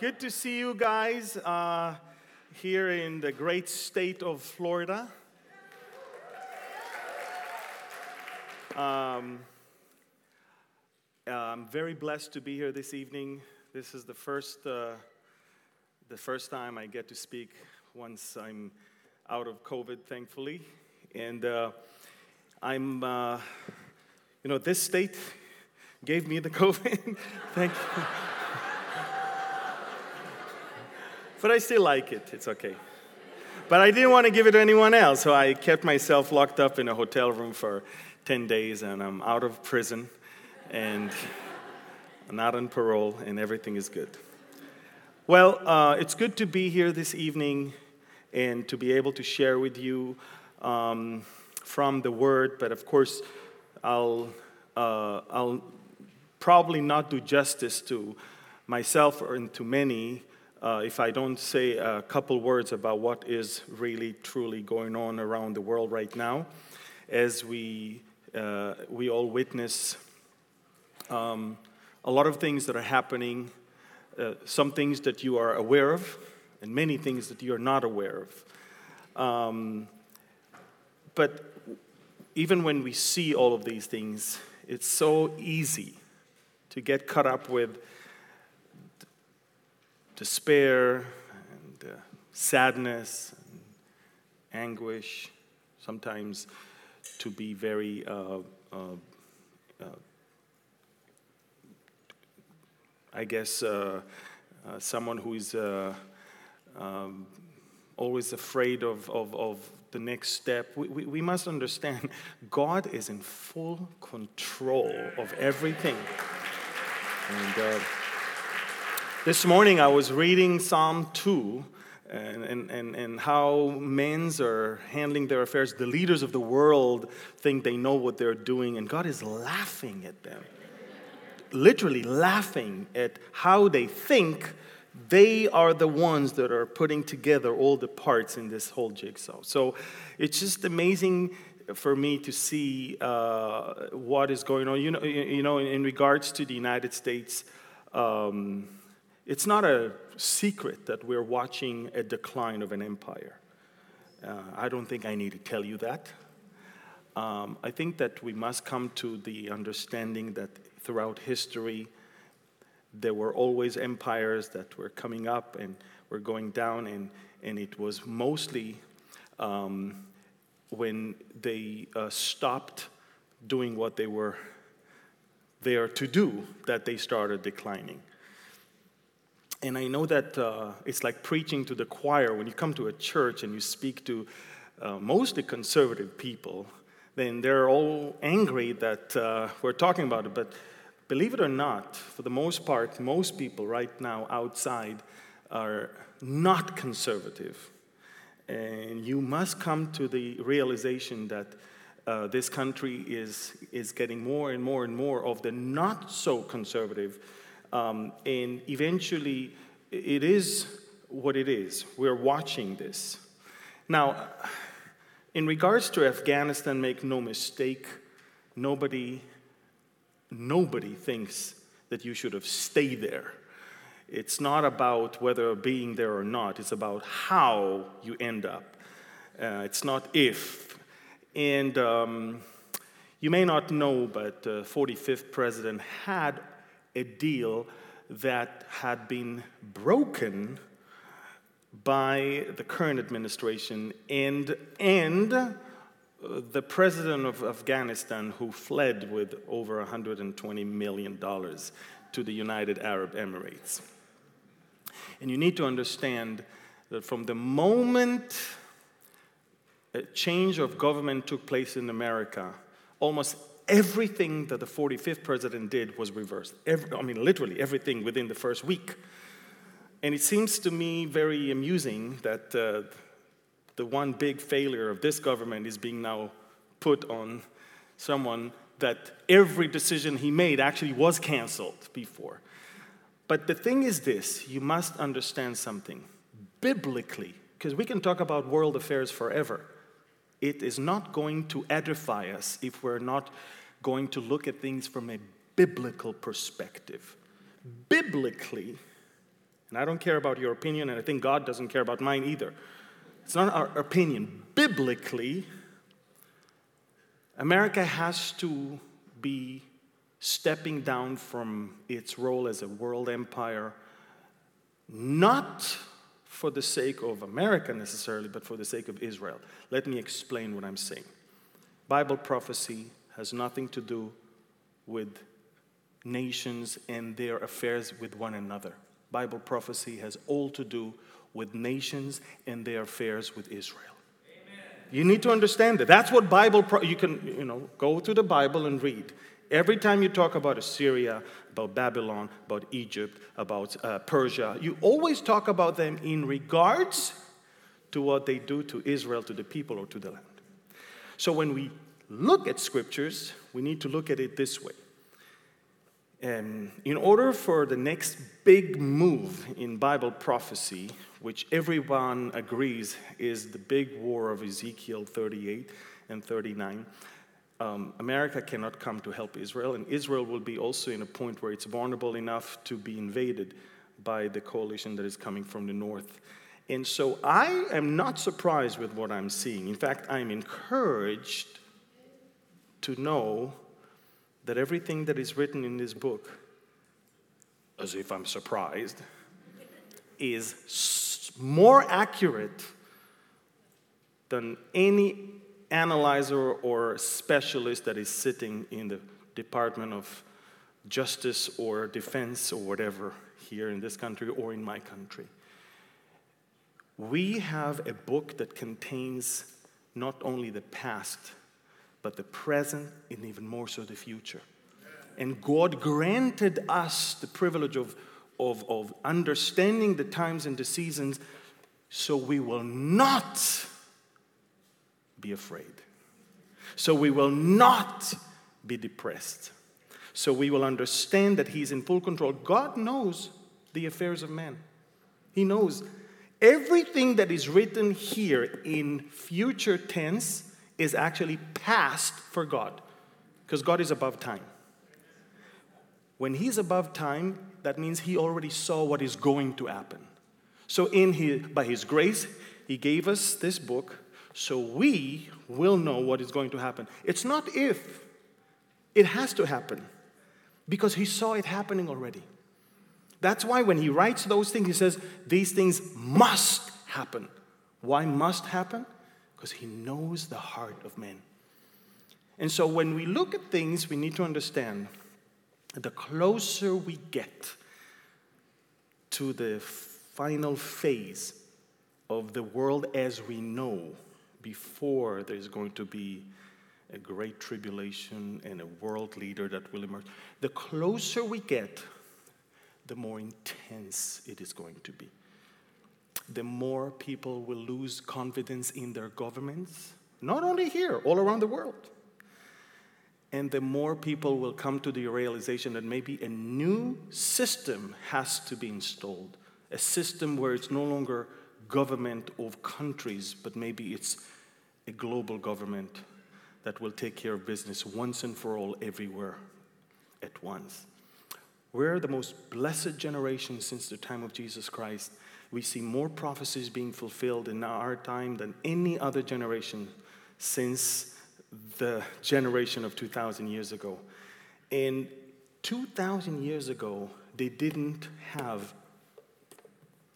good to see you guys uh, here in the great state of Florida. Um, I'm very blessed to be here this evening. This is the first, uh, the first time I get to speak once I'm out of COVID, thankfully. And uh, I'm, uh, you know, this state gave me the COVID. Thank you. But I still like it. It's okay. But I didn't want to give it to anyone else, so I kept myself locked up in a hotel room for 10 days, and I'm out of prison, and not on parole, and everything is good. Well, uh, it's good to be here this evening and to be able to share with you um, from the Word, but of course, I'll, uh, I'll probably not do justice to myself or to many uh, if I don't say a couple words about what is really truly going on around the world right now, as we, uh, we all witness um, a lot of things that are happening, uh, some things that you are aware of, and many things that you are not aware of. Um, but even when we see all of these things, it's so easy to get caught up with despair and uh, sadness and anguish, sometimes to be very uh, uh, uh I guess uh, uh, someone who is um, always afraid of, of, of, the next step. We, we, we must understand God is in full control of everything. And this morning I was reading Psalm 2 and, and, and, and how men's are handling their affairs. The leaders of the world think they know what they're doing, and God is laughing at them. Literally laughing at how they think they are the ones that are putting together all the parts in this whole jigsaw. So it's just amazing for me to see uh, what is going on. You know, you know, in regards to the United States, um, it's not a secret that we're watching a decline of an empire. Uh, I don't think I need to tell you that. Um, I think that we must come to the understanding that throughout history, there were always empires that were coming up and were going down, and, and it was mostly um, when they uh, stopped doing what they were there to do that they started declining. And I know that uh, it's like preaching to the choir. When you come to a church and you speak to uh, mostly conservative people, then they're all angry that uh, we're talking about it. But believe it or not, for the most part, most people right now outside are not conservative. And you must come to the realization that uh, this country is, is getting more and more and more of the not so conservative um, and eventually, it is what it is. We're watching this. Now, in regards to Afghanistan, make no mistake, nobody, nobody thinks that you should have stayed there. It's not about whether being there or not, it's about how you end up. Uh, it's not if. And um, you may not know, but the uh, 45th president had a deal that had been broken by the current administration and, and uh, the president of Afghanistan, who fled with over $120 million to the United Arab Emirates. And you need to understand that from the moment a change of government took place in America, almost everything that the 45th president did was reversed. Every, I mean, literally everything within the first week. And it seems to me very amusing that uh, the one big failure of this government is being now put on someone that every decision he made actually was canceled before. But the thing is this you must understand something. Biblically, because we can talk about world affairs forever, it is not going to edify us if we're not going to look at things from a biblical perspective. Biblically, And I don't care about your opinion, and I think God doesn't care about mine either. It's not our opinion. Biblically, America has to be stepping down from its role as a world empire, not for the sake of America necessarily, but for the sake of Israel. Let me explain what I'm saying. Bible prophecy has nothing to do with nations and their affairs with one another. Bible prophecy has all to do with nations and their affairs with Israel. Amen. You need to understand that. That's what Bible pro- you can you know go to the Bible and read. Every time you talk about Assyria, about Babylon, about Egypt, about uh, Persia, you always talk about them in regards to what they do to Israel, to the people, or to the land. So when we look at scriptures, we need to look at it this way. Um, in order for the next big move in Bible prophecy, which everyone agrees is the big war of Ezekiel 38 and 39, um, America cannot come to help Israel, and Israel will be also in a point where it's vulnerable enough to be invaded by the coalition that is coming from the north. And so I am not surprised with what I'm seeing. In fact, I'm encouraged to know that everything that is written in this book, as if I'm surprised, is more accurate than any analyzer or specialist that is sitting in the Department of Justice or Defense or whatever here in this country or in my country. We have a book that contains not only the past, but the present and even more so the future. And God granted us the privilege of, of, of understanding the times and the seasons so we will not be afraid. So we will not be depressed. So we will understand that He's in full control. God knows the affairs of man. He knows everything that is written here in future tense is actually past for God because God is above time. When He's above time, that means He already saw what is going to happen. So, in his, by His grace, He gave us this book so we will know what is going to happen. It's not if, it has to happen because he saw it happening already. That's why when he writes those things, he says, These things must happen. Why must happen? Because he knows the heart of men. And so when we look at things, we need to understand the closer we get to the final phase of the world as we know, before there's going to be a great tribulation and a world leader that will emerge. The closer we get, the more intense it is going to be. The more people will lose confidence in their governments, not only here, all around the world. And the more people will come to the realization that maybe a new system has to be installed, a system where it's no longer government of countries, but maybe it's a global government that will take care of business once and for all everywhere at once. We're the most blessed generation since the time of Jesus Christ. We see more prophecies being fulfilled in our time than any other generation since the generation of 2,000 years ago. And 2,000 years ago, they didn't have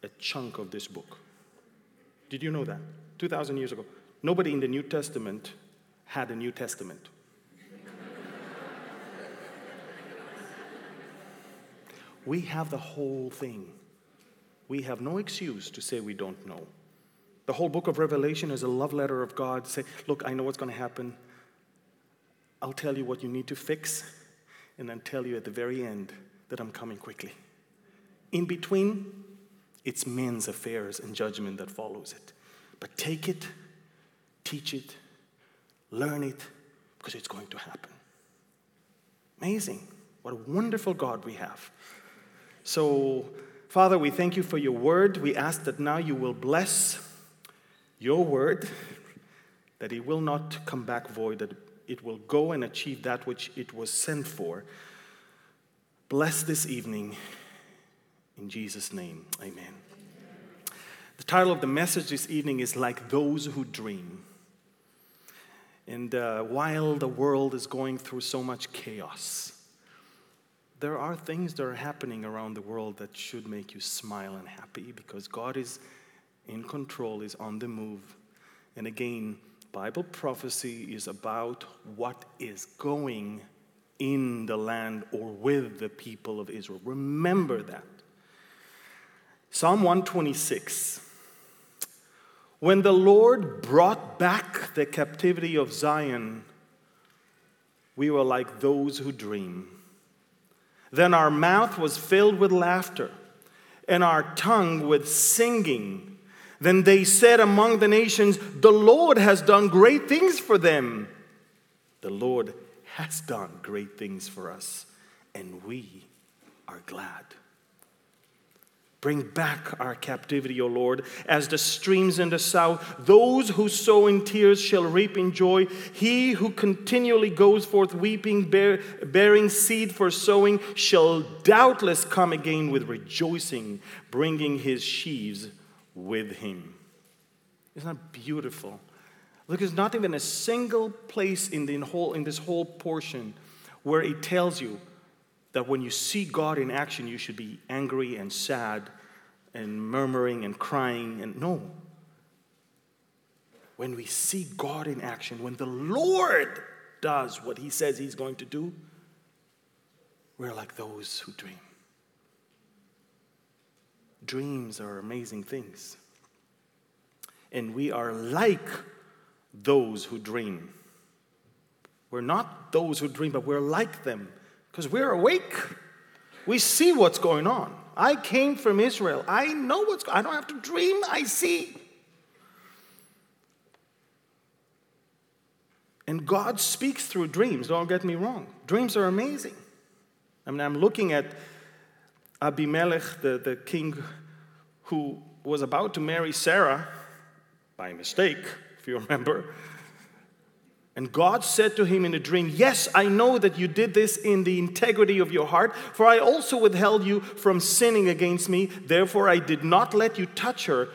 a chunk of this book. Did you know that? 2,000 years ago. Nobody in the New Testament had a New Testament. we have the whole thing. We have no excuse to say we don't know. The whole book of Revelation is a love letter of God. Say, look, I know what's going to happen. I'll tell you what you need to fix, and then tell you at the very end that I'm coming quickly. In between, it's men's affairs and judgment that follows it. But take it teach it, learn it, because it's going to happen. Amazing. What a wonderful God we have. So, Father, we thank you for your word. We ask that now you will bless your word, that it will not come back void, that it will go and achieve that which it was sent for. Bless this evening In Jesus' name, amen. The title of the message this evening is Like Those Who Dream. And uh, while the world is going through so much chaos, there are things that are happening around the world that should make you smile and happy because God is in control, is on the move. And again, Bible prophecy is about what is going in the land or with the people of Israel. Remember that. Psalm 126. When the Lord brought back the captivity of Zion, we were like those who dream. Then our mouth was filled with laughter, and our tongue with singing. Then they said among the nations, The Lord has done great things for them. The Lord has done great things for us, and we are glad. Bring back our captivity, O Lord, as the streams in the south. Those who sow in tears shall reap in joy. He who continually goes forth weeping, bear, bearing seed for sowing, shall doubtless come again with rejoicing, bringing his sheaves with him. Isn't that beautiful? Look, there's not even a single place in, the whole, in this whole portion where it tells you that when you see God in action, you should be angry and sad and murmuring and crying. And no. When we see God in action, when the Lord does what he says he's going to do, we're like those who dream. Dreams are amazing things. And we are like those who dream. We're not those who dream, but we're like them because we're awake. We see what's going on. I came from Israel. I know what's going I don't have to dream, I see. And God speaks through dreams, don't get me wrong. Dreams are amazing. I mean, I'm looking at Abimelech, the, the king who was about to marry Sarah by mistake, if you remember. And God said to him in a dream, Yes, I know that you did this in the integrity of your heart, for I also withheld you from sinning against me. Therefore, I did not let you touch her.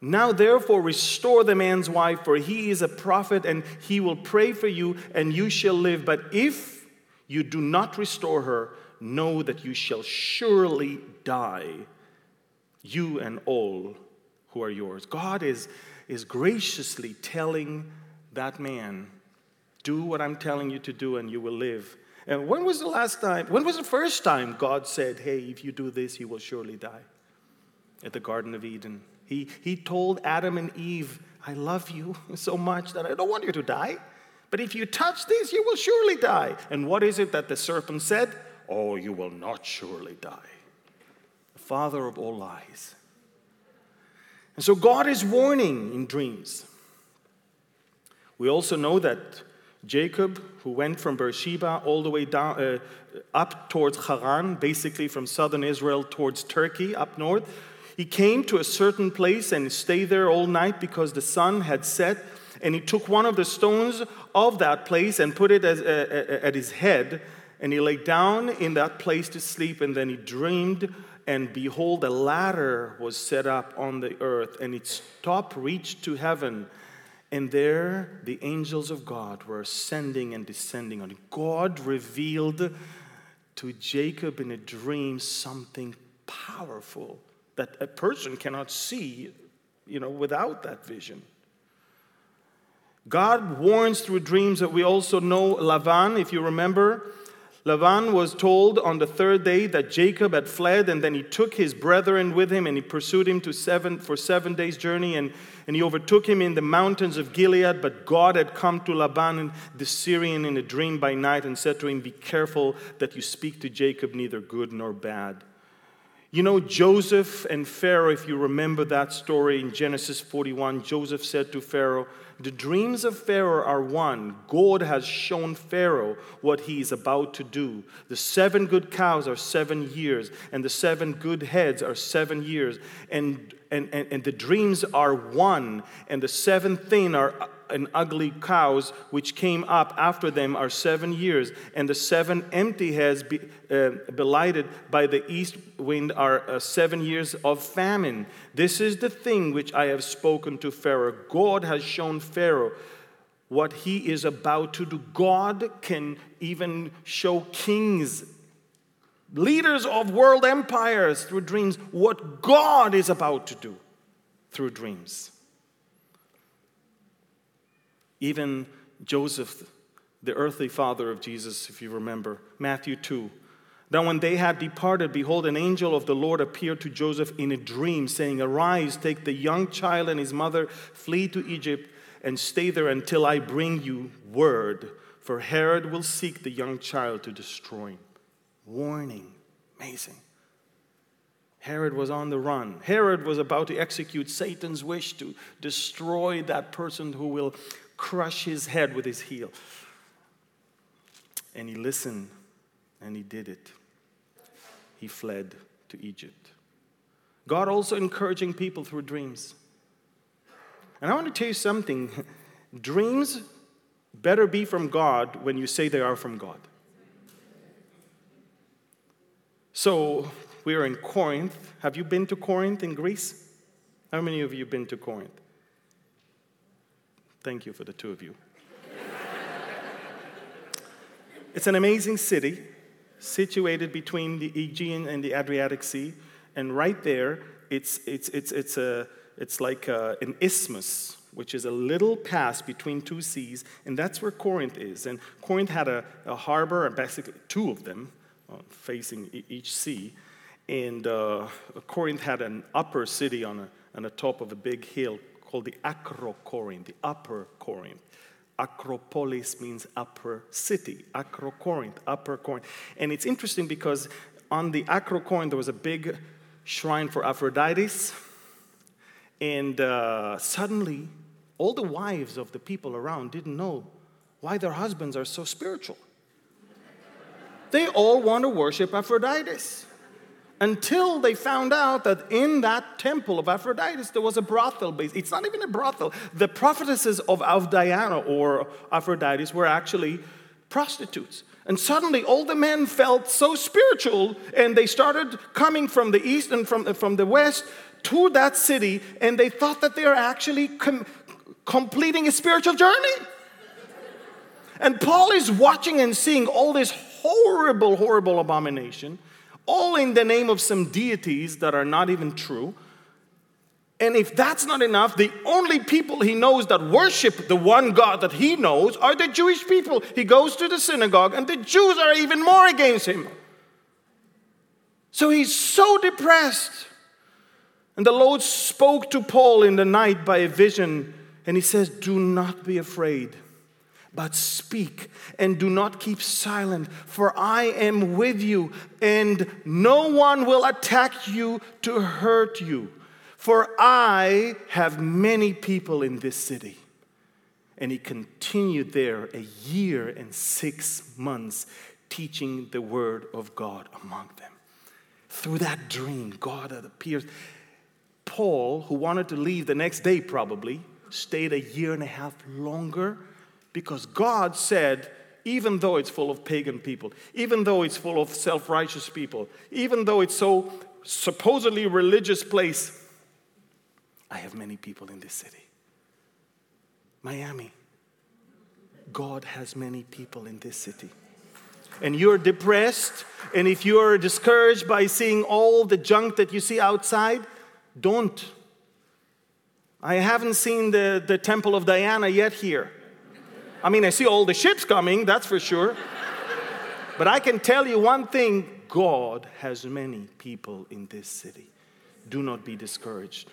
Now, therefore, restore the man's wife, for he is a prophet, and he will pray for you, and you shall live. But if you do not restore her, know that you shall surely die, you and all who are yours. God is, is graciously telling that man do what I'm telling you to do and you will live. And when was the last time, when was the first time God said, Hey, if you do this, you will surely die? At the Garden of Eden. He, he told Adam and Eve, I love you so much that I don't want you to die. But if you touch this, you will surely die. And what is it that the serpent said? Oh, you will not surely die. The father of all lies. And so God is warning in dreams. We also know that Jacob, who went from Beersheba all the way down, uh, up towards Haran, basically from southern Israel towards Turkey, up north, he came to a certain place and stayed there all night because the sun had set. And he took one of the stones of that place and put it as, uh, uh at his head. And he lay down in that place to sleep. And then he dreamed. And behold, a ladder was set up on the earth, and its top reached to heaven. And there, the angels of God were ascending and descending on. God revealed to Jacob in a dream something powerful that a person cannot see, you know, without that vision. God warns through dreams that we also know Lavan, if you remember, Lavan was told on the third day that Jacob had fled, and then he took his brethren with him and he pursued him to seven, for seven days' journey, and, and he overtook him in the mountains of Gilead. But God had come to Laban the Syrian in a dream by night and said to him, Be careful that you speak to Jacob neither good nor bad. You know, Joseph and Pharaoh, if you remember that story in Genesis 41, Joseph said to Pharaoh, The dreams of Pharaoh are one. God has shown Pharaoh what he is about to do. The seven good cows are seven years, and the seven good heads are seven years. And, and, and, and the dreams are one, and the seventh thing are, and ugly cows which came up after them are seven years, and the seven empty heads be, uh, belighted by the east wind are uh, seven years of famine. This is the thing which I have spoken to Pharaoh. God has shown Pharaoh what he is about to do. God can even show kings, leaders of world empires through dreams, what God is about to do through dreams. Even Joseph, the earthly father of Jesus, if you remember, Matthew 2. Now, when they had departed, behold, an angel of the Lord appeared to Joseph in a dream, saying, Arise, take the young child and his mother, flee to Egypt, and stay there until I bring you word, for Herod will seek the young child to destroy him. Warning. Amazing. Herod was on the run. Herod was about to execute Satan's wish to destroy that person who will crush his head with his heel. And he listened and he did it. He fled to Egypt. God also encouraging people through dreams. And I want to tell you something dreams better be from God when you say they are from God. So, we are in Corinth. Have you been to Corinth in Greece? How many of you have been to Corinth? Thank you for the two of you. it's an amazing city situated between the Aegean and the Adriatic Sea, and right there, it's, it's, it's, it's, a, it's like a, an isthmus, which is a little pass between two seas, and that's where Corinth is. And Corinth had a, a harbor, and basically two of them, uh, facing each sea. And uh, Corinth had an upper city on, a, on the top of a big hill called the Acrocorinth, the upper Corinth. Acropolis means upper city. Acrocorinth, upper Corinth. And it's interesting because on the Acrocorinth there was a big shrine for Aphrodite. And uh, suddenly, all the wives of the people around didn't know why their husbands are so spiritual. They all want to worship Aphrodite until they found out that in that temple of Aphrodite there was a brothel base. It's not even a brothel. The prophetesses of, of Diana or Aphrodite were actually prostitutes. And suddenly all the men felt so spiritual and they started coming from the east and from, from the west to that city and they thought that they are actually com- completing a spiritual journey. And Paul is watching and seeing all this horrible, horrible abomination all in the name of some deities that are not even true. And if that's not enough, the only people he knows that worship the one God that he knows are the Jewish people. He goes to the synagogue, and the Jews are even more against him. So he's so depressed. And the Lord spoke to Paul in the night by a vision, and he says, Do not be afraid but speak and do not keep silent, for I am with you, and no one will attack you to hurt you. For I have many people in this city. And he continued there a year and six months, teaching the word of God among them. Through that dream, God had appeared. Paul, who wanted to leave the next day probably, stayed a year and a half longer because God said, even though it's full of pagan people, even though it's full of self righteous people, even though it's so supposedly religious place, I have many people in this city. Miami, God has many people in this city. And you're depressed, and if you're discouraged by seeing all the junk that you see outside, don't. I haven't seen the, the temple of Diana yet here. I mean, I see all the ships coming, that's for sure. but I can tell you one thing God has many people in this city. Do not be discouraged.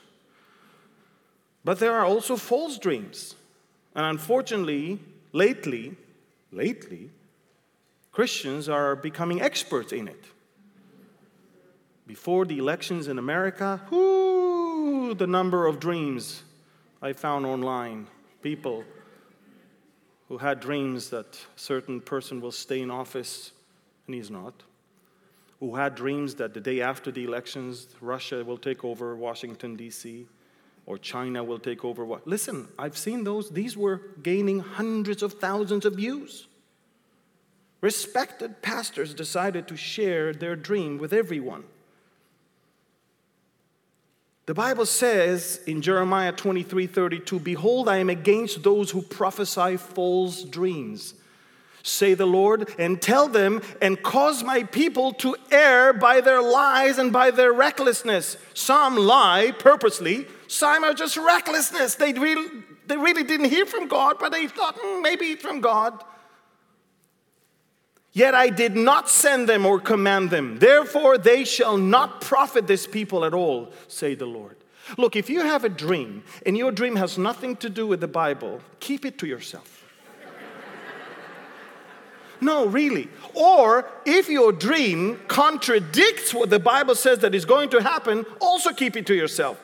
But there are also false dreams. And unfortunately, lately, lately, Christians are becoming experts in it. Before the elections in America, whoo, the number of dreams I found online. People who had dreams that a certain person will stay in office and he's not, who had dreams that the day after the elections, Russia will take over Washington, D.C., or China will take over what. Listen, I've seen those. These were gaining hundreds of thousands of views. Respected pastors decided to share their dream with everyone. The Bible says in Jeremiah 23 32, Behold, I am against those who prophesy false dreams, say the Lord, and tell them and cause my people to err by their lies and by their recklessness. Some lie purposely, some are just recklessness. They really, they really didn't hear from God, but they thought, mm, maybe from God. Yet I did not send them or command them. Therefore, they shall not profit this people at all, say the Lord. Look, if you have a dream and your dream has nothing to do with the Bible, keep it to yourself. no, really. Or if your dream contradicts what the Bible says that is going to happen, also keep it to yourself.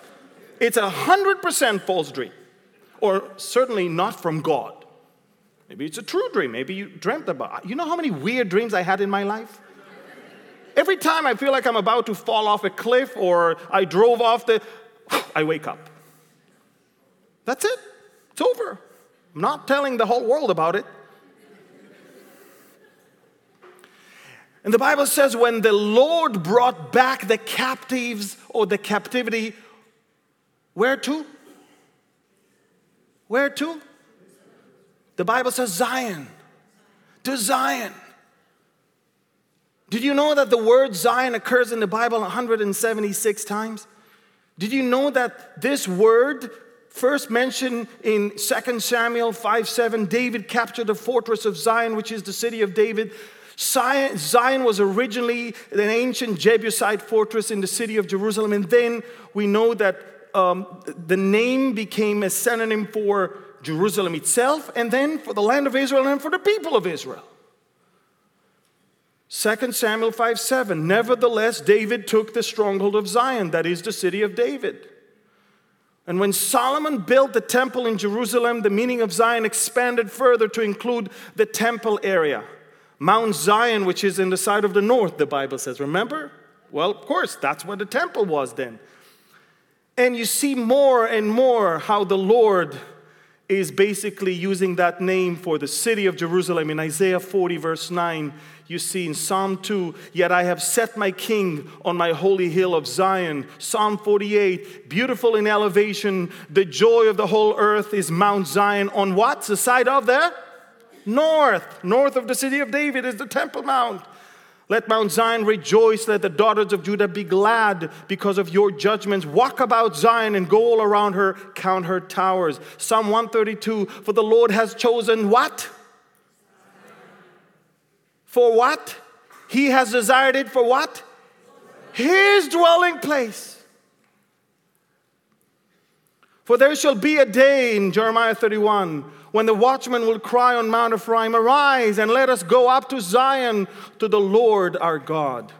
It's a hundred percent false dream, or certainly not from God. Maybe it's a true dream. Maybe you dreamt about. it. You know how many weird dreams I had in my life? Every time I feel like I'm about to fall off a cliff or I drove off the, I wake up. That's it. It's over. I'm not telling the whole world about it. And the Bible says when the Lord brought back the captives or the captivity, where to? Where to? The Bible says Zion. To Zion. Did you know that the word Zion occurs in the Bible 176 times? Did you know that this word, first mentioned in 2 Samuel 5 7, David captured the fortress of Zion, which is the city of David. Zion was originally an ancient Jebusite fortress in the city of Jerusalem, and then we know that um, the name became a synonym for Jerusalem itself, and then for the land of Israel and for the people of Israel. 2 Samuel 5 7. Nevertheless, David took the stronghold of Zion, that is the city of David. And when Solomon built the temple in Jerusalem, the meaning of Zion expanded further to include the temple area. Mount Zion, which is in the side of the north, the Bible says. Remember? Well, of course, that's where the temple was then. And you see more and more how the Lord is basically using that name for the city of Jerusalem. In Isaiah 40, verse 9, you see in Psalm 2, Yet I have set my king on my holy hill of Zion. Psalm 48, beautiful in elevation, the joy of the whole earth is Mount Zion. On what? The side of the north. North of the city of David is the Temple Mount. Let Mount Zion rejoice. Let the daughters of Judah be glad because of your judgments. Walk about Zion and go all around her, count her towers. Psalm 132 For the Lord has chosen what? For what? He has desired it for what? His dwelling place. For there shall be a day in Jeremiah 31 when the watchman will cry on Mount Ephraim, Arise and let us go up to Zion to the Lord our God.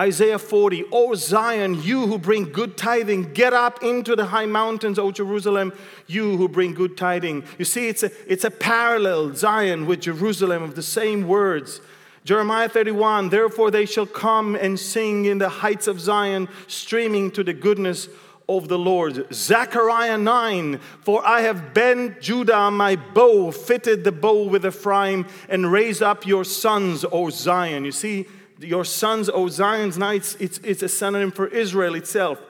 Isaiah 40, O Zion, you who bring good tiding, get up into the high mountains, O Jerusalem, you who bring good tiding. You see, it's a, it's a parallel, Zion with Jerusalem, of the same words. Jeremiah 31, therefore they shall come and sing in the heights of Zion, streaming to the goodness of the Lord. Zechariah 9, for I have bent Judah my bow, fitted the bow with Ephraim, and raised up your sons, O Zion. You see, your sons, O Zion's knights, it's, it's a synonym for Israel itself.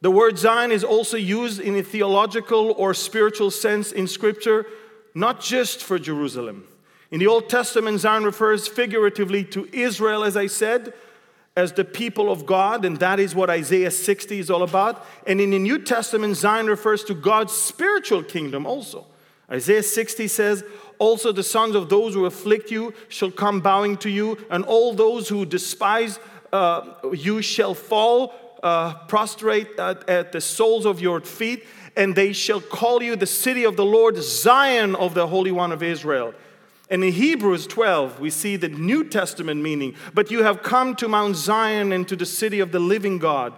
The word Zion is also used in a theological or spiritual sense in Scripture, not just for Jerusalem. In the Old Testament, Zion refers figuratively to Israel, as I said, as the people of God, and that is what Isaiah 60 is all about. And in the New Testament, Zion refers to God's spiritual kingdom also. Isaiah 60 says, Also the sons of those who afflict you shall come bowing to you, and all those who despise uh, you shall fall uh, prostrate at, at the soles of your feet, and they shall call you the city of the Lord, Zion of the Holy One of Israel. And in Hebrews 12, we see the New Testament meaning. But you have come to Mount Zion and to the city of the living God,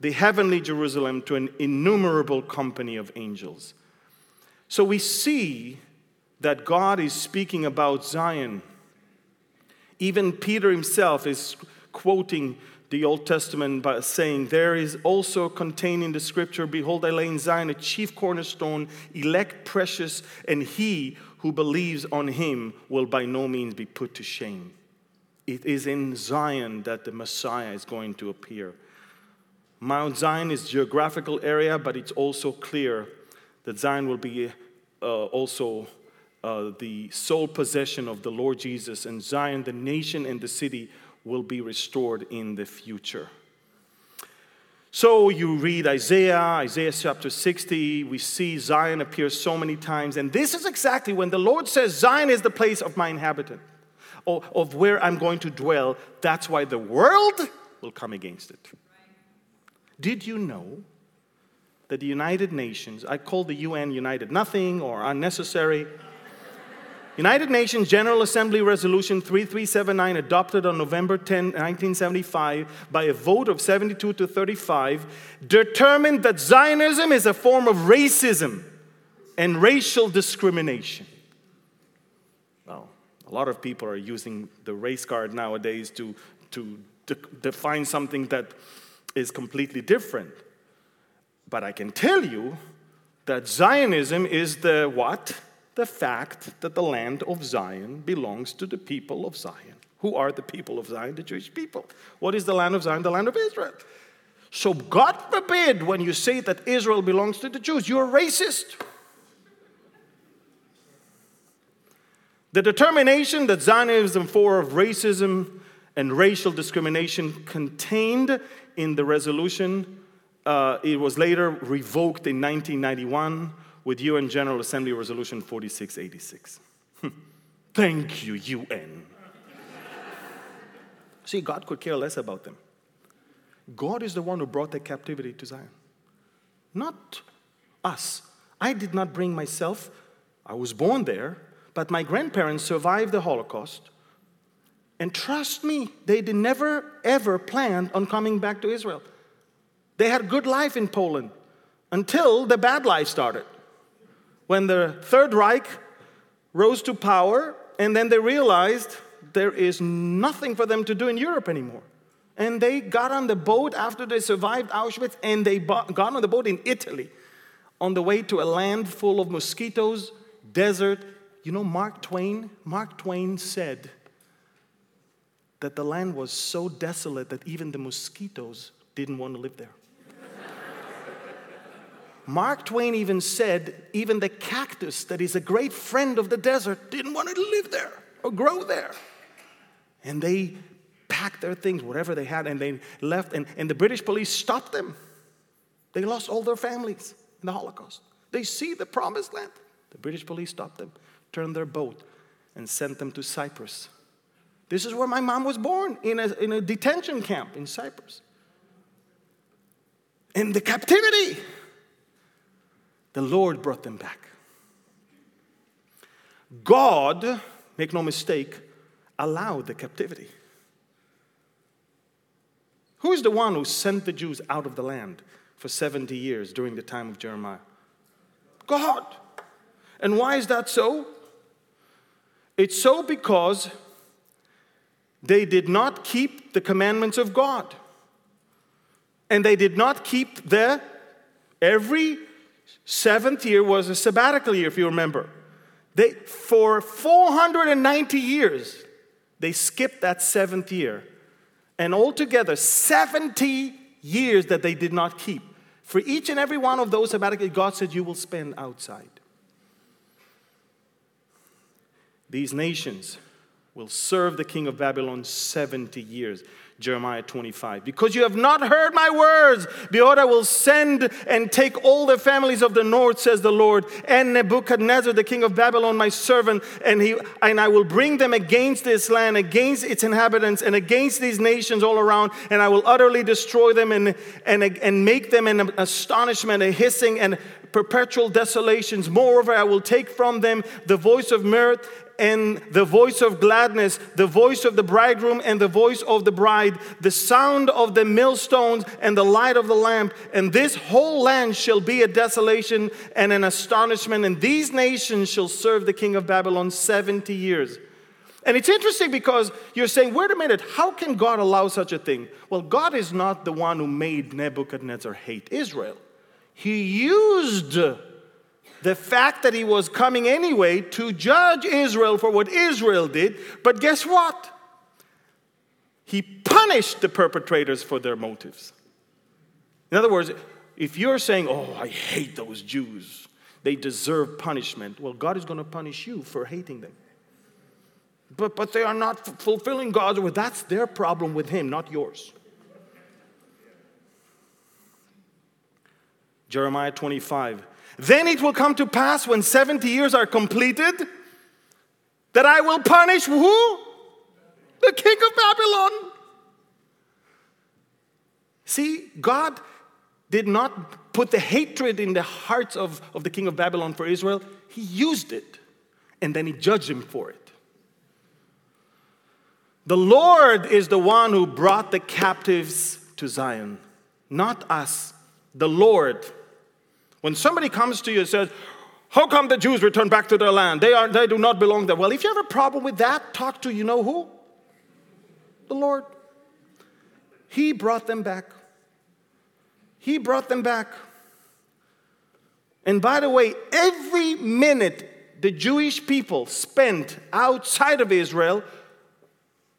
the heavenly Jerusalem, to an innumerable company of angels. So we see that God is speaking about Zion. Even Peter himself is quoting the Old Testament by saying, There is also contained in the scripture, Behold, I lay in Zion a chief cornerstone, elect, precious, and he who believes on him will by no means be put to shame. It is in Zion that the Messiah is going to appear. Mount Zion is geographical area, but it's also clear that Zion will be uh, also uh, the sole possession of the Lord Jesus, and Zion, the nation and the city, will be restored in the future. So you read Isaiah, Isaiah chapter 60, we see Zion appear so many times, and this is exactly when the Lord says, Zion is the place of my inhabitant, or of where I'm going to dwell. That's why the world will come against it. Did you know that the United Nations, I call the UN United nothing or unnecessary, United Nations General Assembly Resolution 3379, adopted on November 10, 1975, by a vote of 72 to 35, determined that Zionism is a form of racism and racial discrimination. Well, a lot of people are using the race card nowadays to, to de- define something that is completely different. But I can tell you that Zionism is the what? The fact that the land of Zion belongs to the people of Zion. Who are the people of Zion? The Jewish people. What is the land of Zion? The land of Israel. So, God forbid, when you say that Israel belongs to the Jews, you're racist. The determination that Zionism for of racism and racial discrimination contained in the resolution, uh, it was later revoked in 1991 with UN General Assembly Resolution 4686. Hmm. Thank you, UN. See, God could care less about them. God is the one who brought the captivity to Zion, not us. I did not bring myself, I was born there, but my grandparents survived the Holocaust. And trust me, they did never ever planned on coming back to Israel. They had a good life in Poland until the bad life started when the Third Reich rose to power, and then they realized there is nothing for them to do in Europe anymore. And they got on the boat after they survived Auschwitz, and they got on the boat in Italy on the way to a land full of mosquitoes, desert. You know, Mark Twain? Mark Twain said that the land was so desolate that even the mosquitoes didn't want to live there. Mark Twain even said, even the cactus that is a great friend of the desert didn't want to live there or grow there. And they packed their things, whatever they had, and they left. And, and the British police stopped them. They lost all their families in the Holocaust. They see the promised land. The British police stopped them, turned their boat, and sent them to Cyprus. This is where my mom was born, in a, in a detention camp in Cyprus. In the captivity. The Lord brought them back. God, make no mistake, allowed the captivity. Who is the one who sent the Jews out of the land for 70 years during the time of Jeremiah? God. And why is that so? It's so because they did not keep the commandments of God. And they did not keep the every Seventh year was a sabbatical year, if you remember. They, for 490 years, they skipped that seventh year. And altogether, 70 years that they did not keep. For each and every one of those sabbatical, God said, You will spend outside. These nations will serve the king of Babylon 70 years. Jeremiah 25. Because you have not heard my words, behold, I will send and take all the families of the north, says the Lord, and Nebuchadnezzar, the king of Babylon, my servant, and, he, and I will bring them against this land, against its inhabitants, and against these nations all around, and I will utterly destroy them and, and, and make them an astonishment, a hissing, and perpetual desolations. Moreover, I will take from them the voice of mirth and the voice of gladness, the voice of the bridegroom and the voice of the bride, the sound of the millstones and the light of the lamp. And this whole land shall be a desolation and an astonishment. And these nations shall serve the king of Babylon 70 years. And it's interesting because you're saying, wait a minute, how can God allow such a thing? Well, God is not the one who made Nebuchadnezzar hate Israel. He used the fact that he was coming anyway to judge Israel for what Israel did. But guess what? He punished the perpetrators for their motives. In other words, if you're saying, oh, I hate those Jews, they deserve punishment, well, God is going to punish you for hating them. But, but they are not f- fulfilling God's word. That's their problem with Him, not yours. Jeremiah 25. Then it will come to pass when 70 years are completed that I will punish who? The king of Babylon. See, God did not put the hatred in the hearts of, of the king of Babylon for Israel, he used it and then he judged him for it. The Lord is the one who brought the captives to Zion, not us. The Lord. When somebody comes to you and says, How come the Jews return back to their land? They, are, they do not belong there. Well, if you have a problem with that, talk to you know who? The Lord. He brought them back. He brought them back. And by the way, every minute the Jewish people spent outside of Israel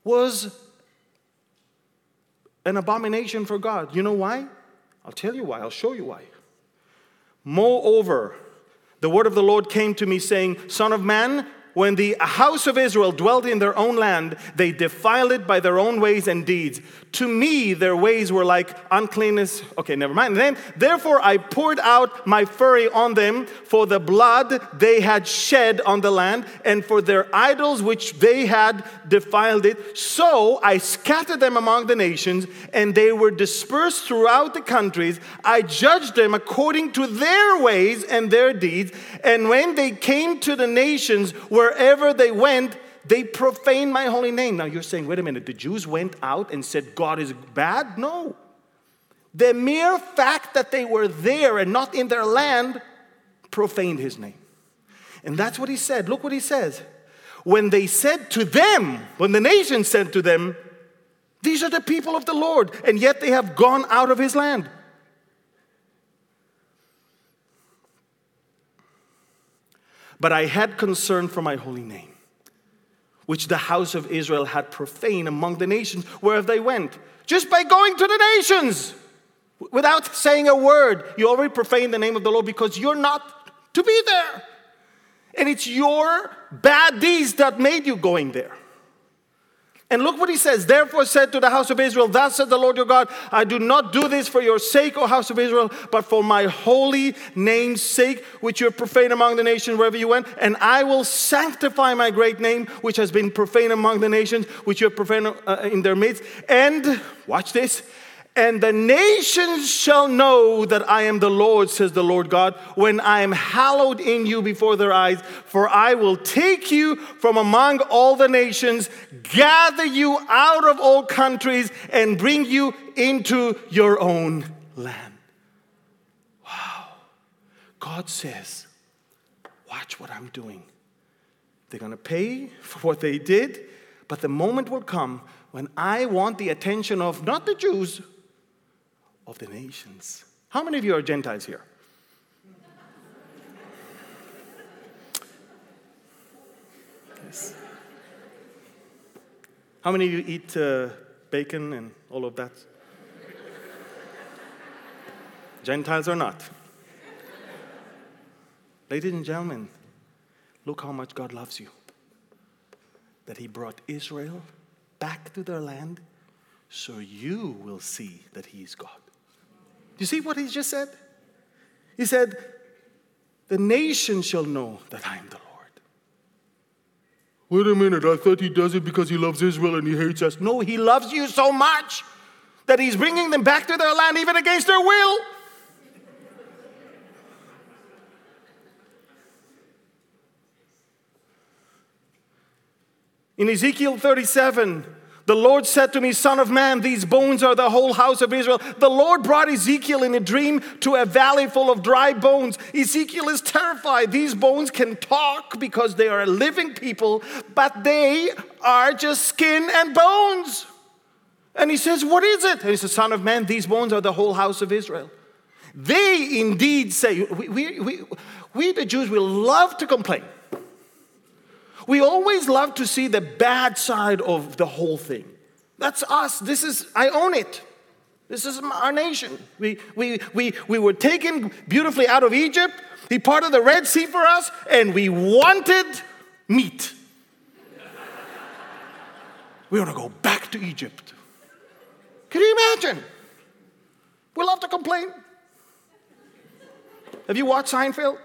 was an abomination for God. You know why? I'll tell you why. I'll show you why. Moreover, the word of the Lord came to me, saying, Son of man, when the house of Israel dwelt in their own land, they defiled it by their own ways and deeds. To me, their ways were like uncleanness. Okay, never mind. then, therefore, I poured out my fury on them for the blood they had shed on the land and for their idols which they had defiled it. So I scattered them among the nations, and they were dispersed throughout the countries. I judged them according to their ways and their deeds. And when they came to the nations, wherever they went, they profaned my holy name. Now you're saying, wait a minute, the Jews went out and said God is bad? No. The mere fact that they were there and not in their land profaned his name. And that's what he said. Look what he says. When they said to them, when the nation said to them, These are the people of the Lord, and yet they have gone out of his land. But I had concern for my holy name, which the house of Israel had profaned among the nations wherever they went. Just by going to the nations without saying a word, you already profaned the name of the Lord because you're not to be there. And it's your bad deeds that made you going there. And look what he says. Therefore, said to the house of Israel, Thus said the Lord your God, I do not do this for your sake, O house of Israel, but for my holy name's sake, which you have profaned among the nations wherever you went. And I will sanctify my great name, which has been profaned among the nations, which you have profaned uh, in their midst. And, watch this, and the nations shall know that I am the Lord, says the Lord God, when I am hallowed in you before their eyes. For I will take you from among all the nations, gather you out of all countries, and bring you into your own land. Wow. God says, Watch what I'm doing. They're going to pay for what they did, but the moment will come when I want the attention of not the Jews of the nations. How many of you are Gentiles here? Yes. How many of you eat uh, bacon and all of that? Gentiles or not? Ladies and gentlemen, look how much God loves you. That He brought Israel back to their land so you will see that He is God you see what he just said? He said, The nation shall know that I am the Lord. Wait a minute, I thought he does it because he loves Israel and he hates us. No, he loves you so much that he's bringing them back to their land even against their will. In Ezekiel 37, The Lord said to me, Son of man, these bones are the whole house of Israel. The Lord brought Ezekiel in a dream to a valley full of dry bones. Ezekiel is terrified. These bones can talk because they are a living people, but they are just skin and bones. And he says, What is it? And he says, Son of man, these bones are the whole house of Israel. They indeed say, we, we, we, we the Jews, will love to complain. We always love to see the bad side of the whole thing. That's us. This is, I own it. This is our nation. We, we, we, we were taken beautifully out of Egypt. He parted the Red Sea for us, and we wanted meat. we want to go back to Egypt. Can you imagine? We love to complain. Have you watched Seinfeld?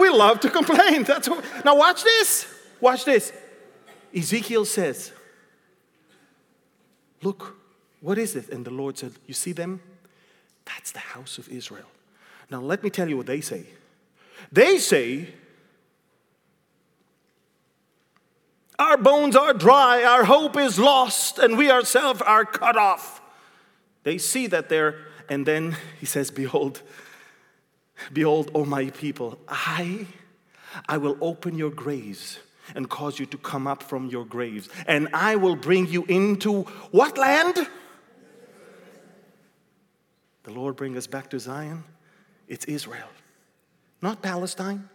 We love to complain. That's what, now watch this. Watch this. Ezekiel says, Look, what is it? And the Lord said, You see them? That's the house of Israel. Now let me tell you what they say. They say, Our bones are dry, our hope is lost, and we ourselves are cut off. They see that they're, and then he says, Behold, Behold, O my people, I, I will open your graves and cause you to come up from your graves, and I will bring you into what land? The Lord bring us back to Zion. It's Israel, not Palestine.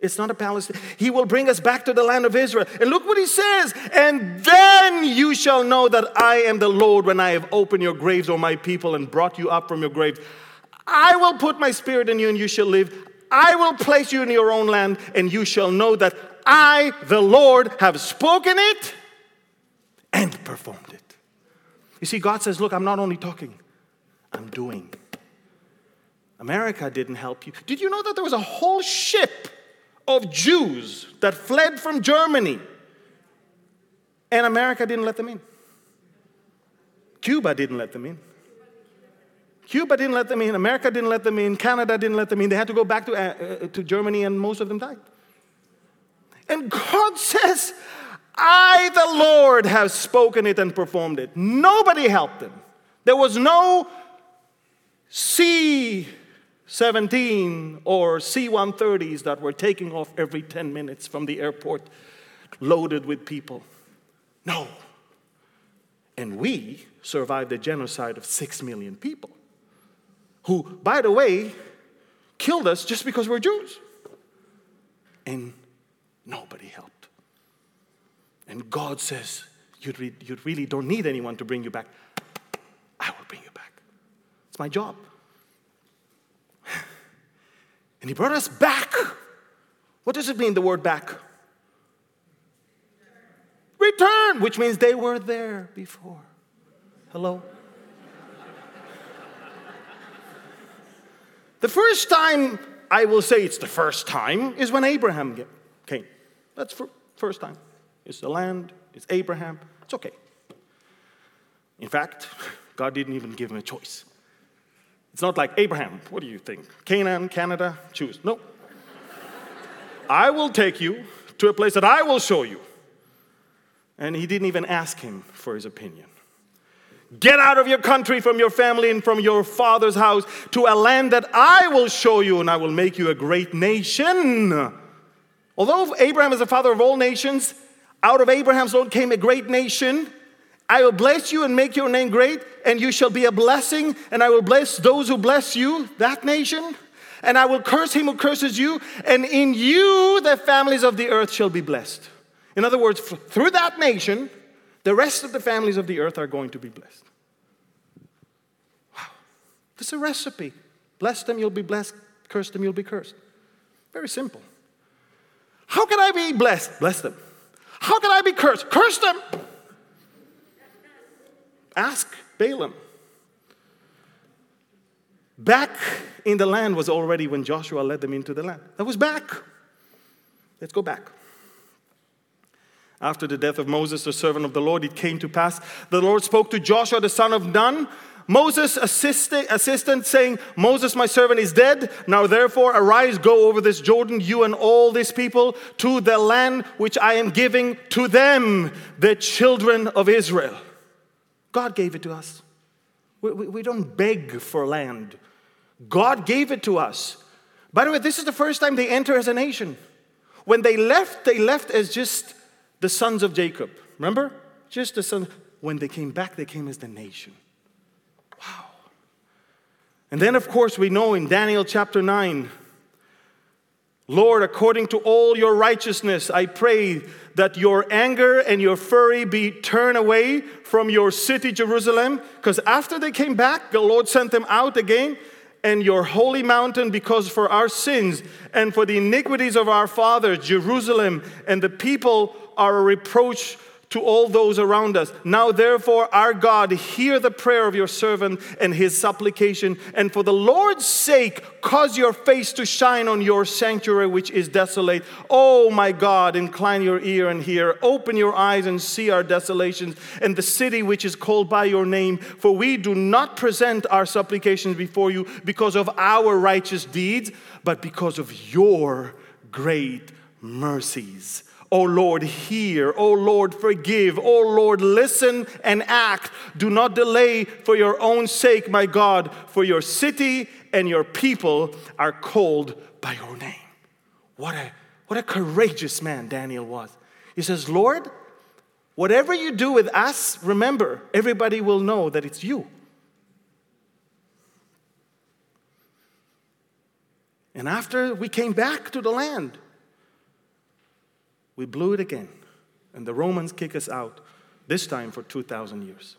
It's not a Palestine. He will bring us back to the land of Israel. And look what he says. And then you shall know that I am the Lord when I have opened your graves, O my people, and brought you up from your graves. I will put my spirit in you and you shall live. I will place you in your own land and you shall know that I, the Lord, have spoken it and performed it. You see, God says, Look, I'm not only talking, I'm doing. America didn't help you. Did you know that there was a whole ship of Jews that fled from Germany and America didn't let them in? Cuba didn't let them in. Cuba didn't let them in, America didn't let them in, Canada didn't let them in. They had to go back to, uh, uh, to Germany, and most of them died. And God says, I, the Lord, have spoken it and performed it. Nobody helped them. There was no C 17 or C 130s that were taking off every 10 minutes from the airport loaded with people. No. And we survived the genocide of 6 million people who, by the way, killed us just because we're Jews. And nobody helped. And God says, you you really don't need anyone to bring you back. I will bring you back. It's my job. And He brought us back. What does it mean, the word back? Return, which means they were there before. Hello? The first time I will say it's the first time is when Abraham came. That's first time. It's the land, it's Abraham, it's okay. In fact, God didn't even give him a choice. It's not like Abraham, what do you think? Canaan, Canada, choose. No. I will take you to a place that I will show you. And he didn't even ask him for his opinion. Get out of your country, from your family, and from your father's house to a land that I will show you, and I will make you a great nation. Although Abraham is the father of all nations, out of Abraham's loin came a great nation. I will bless you and make your name great, and you shall be a blessing, and I will bless those who bless you, that nation. And I will curse him who curses you, and in you the families of the earth shall be blessed. In other words, through that nation, the rest of the families of the earth are going to be blessed. Wow. This is a recipe. Bless them, you'll be blessed. Curse them, you'll be cursed. Very simple. How can I be blessed? Bless them. How can I be cursed? Curse them. Ask Balaam. Back in the land was already when Joshua led them into the land. That was back. Let's go back. After the death of Moses, the servant of the Lord, it came to pass the Lord spoke to Joshua, the son of Nun, Moses' assistant, assistant saying, Moses, my servant, is dead. Now therefore arise, go over this Jordan, you and all these people, to the land which I am giving to them, the children of Israel. God gave it to us. We, we, we don't beg for land. God gave it to us. By the way, this is the first time they enter as a nation. When they left, they left as just the sons of Jacob. Remember? Just the sons. When they came back, they came as the nation. Wow. And then, of course, we know in Daniel chapter 9 Lord, according to all your righteousness, I pray that your anger and your fury be turned away from your city, Jerusalem. Because after they came back, the Lord sent them out again and your holy mountain because for our sins and for the iniquities of our fathers, Jerusalem and the people are a reproach to all those around us. Now, therefore, our God, hear the prayer of your servant and his supplication, and for the Lord's sake, cause your face to shine on your sanctuary, which is desolate. Oh, my God, incline your ear and hear. Open your eyes and see our desolations and the city which is called by your name. For we do not present our supplications before you because of our righteous deeds, but because of your great mercies. Oh Lord, hear. Oh Lord, forgive. Oh Lord, listen and act. Do not delay for your own sake, my God, for your city and your people are called by your name. What a, what a courageous man Daniel was. He says, Lord, whatever you do with us, remember, everybody will know that it's you. And after we came back to the land, we blew it again. And the Romans kick us out, this time for 2,000 years.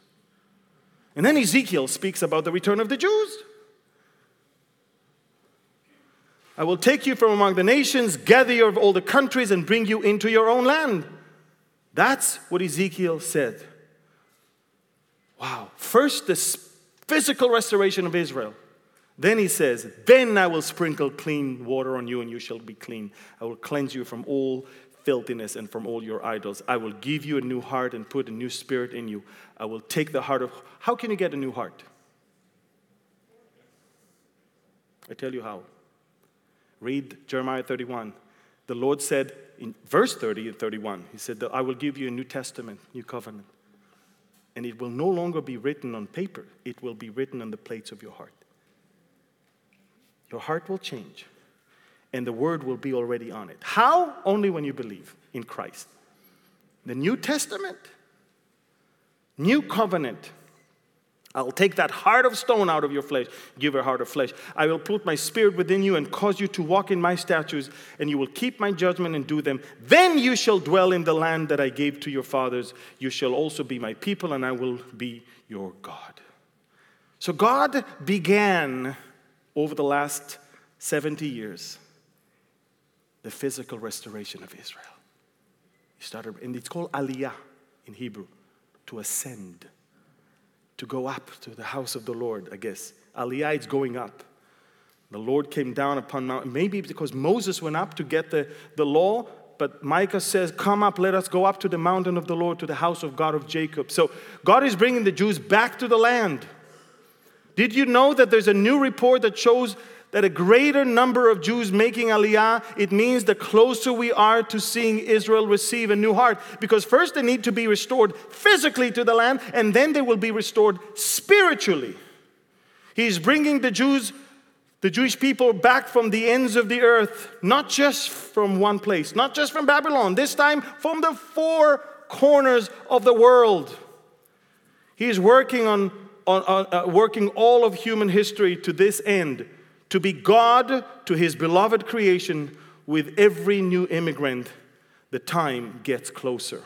And then Ezekiel speaks about the return of the Jews. I will take you from among the nations, gather you of all the countries, and bring you into your own land. That's what Ezekiel said. Wow. First, the physical restoration of Israel. Then he says, Then I will sprinkle clean water on you, and you shall be clean. I will cleanse you from all filthiness and from all your idols. I will give you a new heart and put a new spirit in you. I will take the heart of. How can you get a new heart? I tell you how. Read Jeremiah 31. The Lord said in verse 30 and 31, He said, I will give you a new testament, new covenant. And it will no longer be written on paper, it will be written on the plates of your heart. Your heart will change and the word will be already on it. How? Only when you believe in Christ. The New Testament, New Covenant. I'll take that heart of stone out of your flesh, give a heart of flesh. I will put my spirit within you and cause you to walk in my statutes, and you will keep my judgment and do them. Then you shall dwell in the land that I gave to your fathers. You shall also be my people, and I will be your God. So God began over the last 70 years the physical restoration of Israel. He started, and it's called aliyah in Hebrew, to ascend, to go up to the house of the Lord, I guess. Aliyah is going up. The Lord came down upon Mount, maybe because Moses went up to get the, the law, but Micah says, Come up, let us go up to the mountain of the Lord, to the house of God of Jacob. So God is bringing the Jews back to the land. Did you know that there's a new report that shows that a greater number of Jews making aliyah, it means the closer we are to seeing Israel receive a new heart. Because first they need to be restored physically to the land, and then they will be restored spiritually. He's bringing the Jews, the Jewish people, back from the ends of the earth, not just from one place, not just from Babylon, this time from the four corners of the world. He's working on, on, on uh, working all of human history to this end to be God to his beloved creation with every new immigrant, the time gets closer.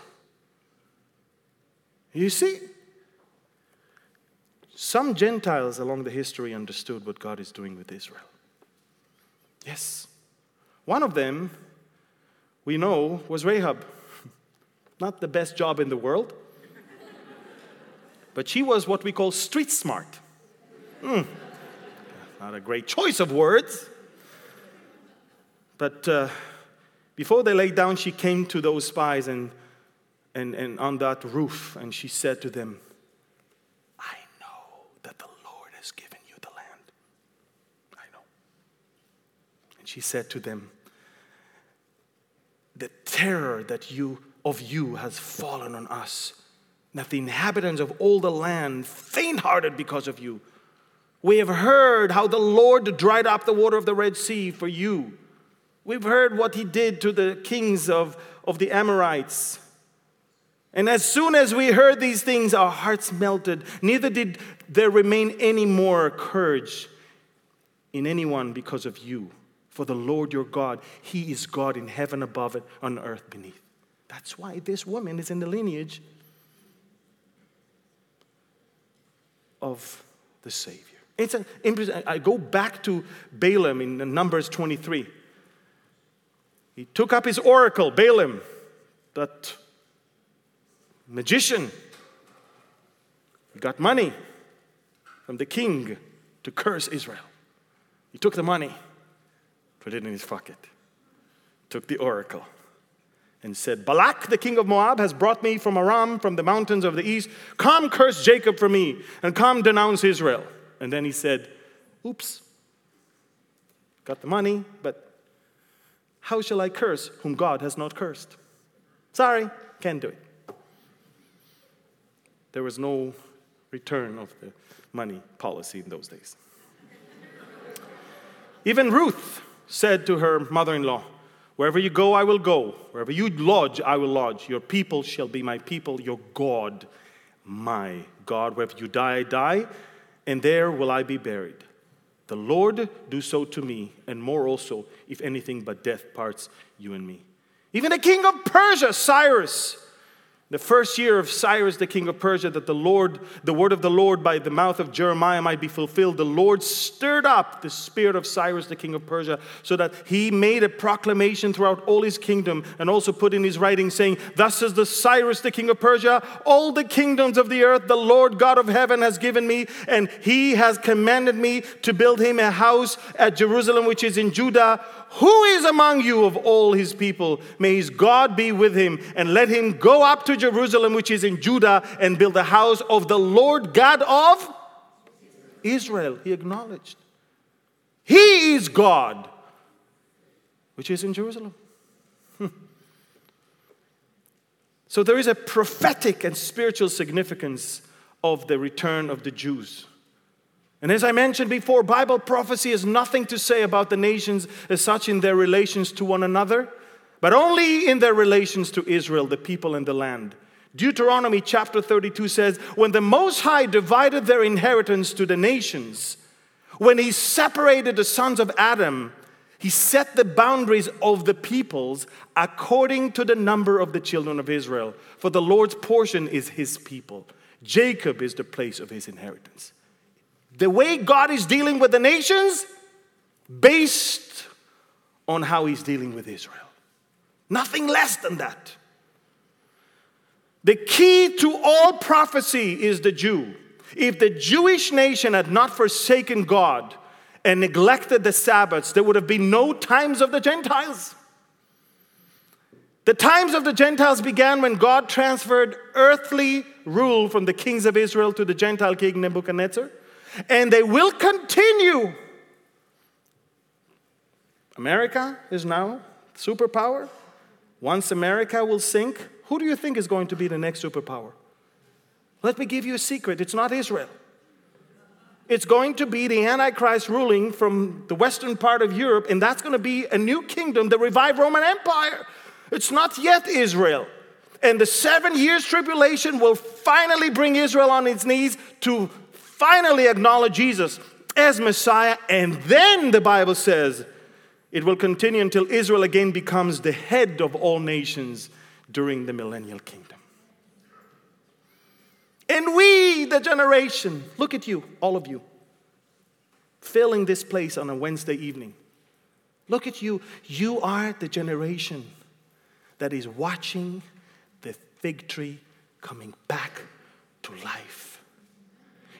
You see, some Gentiles along the history understood what God is doing with Israel. Yes. One of them, we know, was Rahab. Not the best job in the world, but she was what we call street smart. Mm. Not a great choice of words. But uh, before they lay down, she came to those spies and, and, and on that roof, and she said to them, I know that the Lord has given you the land. I know. And she said to them, The terror that you of you has fallen on us, that the inhabitants of all the land faint hearted because of you. We have heard how the Lord dried up the water of the Red Sea for you. We've heard what he did to the kings of, of the Amorites. And as soon as we heard these things, our hearts melted. Neither did there remain any more courage in anyone because of you. For the Lord your God, He is God in heaven above and on earth beneath. That's why this woman is in the lineage of the Savior. It's an. I go back to Balaam in Numbers 23. He took up his oracle, Balaam, that magician. He got money from the king to curse Israel. He took the money, put it in his pocket, took the oracle, and said, Balak, the king of Moab, has brought me from Aram, from the mountains of the east. Come curse Jacob for me, and come denounce Israel. And then he said, Oops, got the money, but how shall I curse whom God has not cursed? Sorry, can't do it. There was no return of the money policy in those days. Even Ruth said to her mother in law, Wherever you go, I will go. Wherever you lodge, I will lodge. Your people shall be my people, your God, my God. Wherever you die, I die, and there will I be buried. The Lord do so to me, and more also, if anything but death parts you and me. Even the king of Persia, Cyrus, the first year of Cyrus, the king of Persia, that the Lord, the word of the Lord by the mouth of Jeremiah might be fulfilled, the Lord stirred up the spirit of Cyrus, the king of Persia, so that he made a proclamation throughout all his kingdom and also put in his writing, saying, Thus says the Cyrus, the king of Persia, all the kingdoms of the earth the Lord God of heaven has given me, and he has commanded me to build him a house at Jerusalem, which is in Judah who is among you of all his people? May his God be with him, and let him go up to Jerusalem, which is in Judah, and build the house of the Lord God of Israel. He acknowledged. He is God, which is in Jerusalem. So there is a prophetic and spiritual significance of the return of the Jews. And as I mentioned before, Bible prophecy has nothing to say about the nations as such in their relations to one another, but only in their relations to Israel, the people and the land. Deuteronomy chapter 32 says, When the Most High divided their inheritance to the nations, when he separated the sons of Adam, he set the boundaries of the peoples according to the number of the children of Israel. For the Lord's portion is his people, Jacob is the place of his inheritance the way God is dealing with the nations based on how he's dealing with Israel. Nothing less than that. The key to all prophecy is the Jew. If the Jewish nation had not forsaken God and neglected the Sabbaths, there would have been no times of the Gentiles. The times of the Gentiles began when God transferred earthly rule from the kings of Israel to the Gentile king Nebuchadnezzar and they will continue. America is now superpower. Once America will sink, who do you think is going to be the next superpower? Let me give you a secret it's not Israel. It's going to be the Antichrist ruling from the western part of Europe, and that's going to be a new kingdom, the revived Roman Empire. It's not yet Israel. And the seven years tribulation will finally bring Israel on its knees to finally acknowledge Jesus as Messiah, and then the Bible says it will continue until Israel again becomes the head of all nations during the millennial kingdom. And we, the generation, look at you, all of you, filling this place on a Wednesday evening. Look at you. You are the generation that is watching the fig tree coming back to life.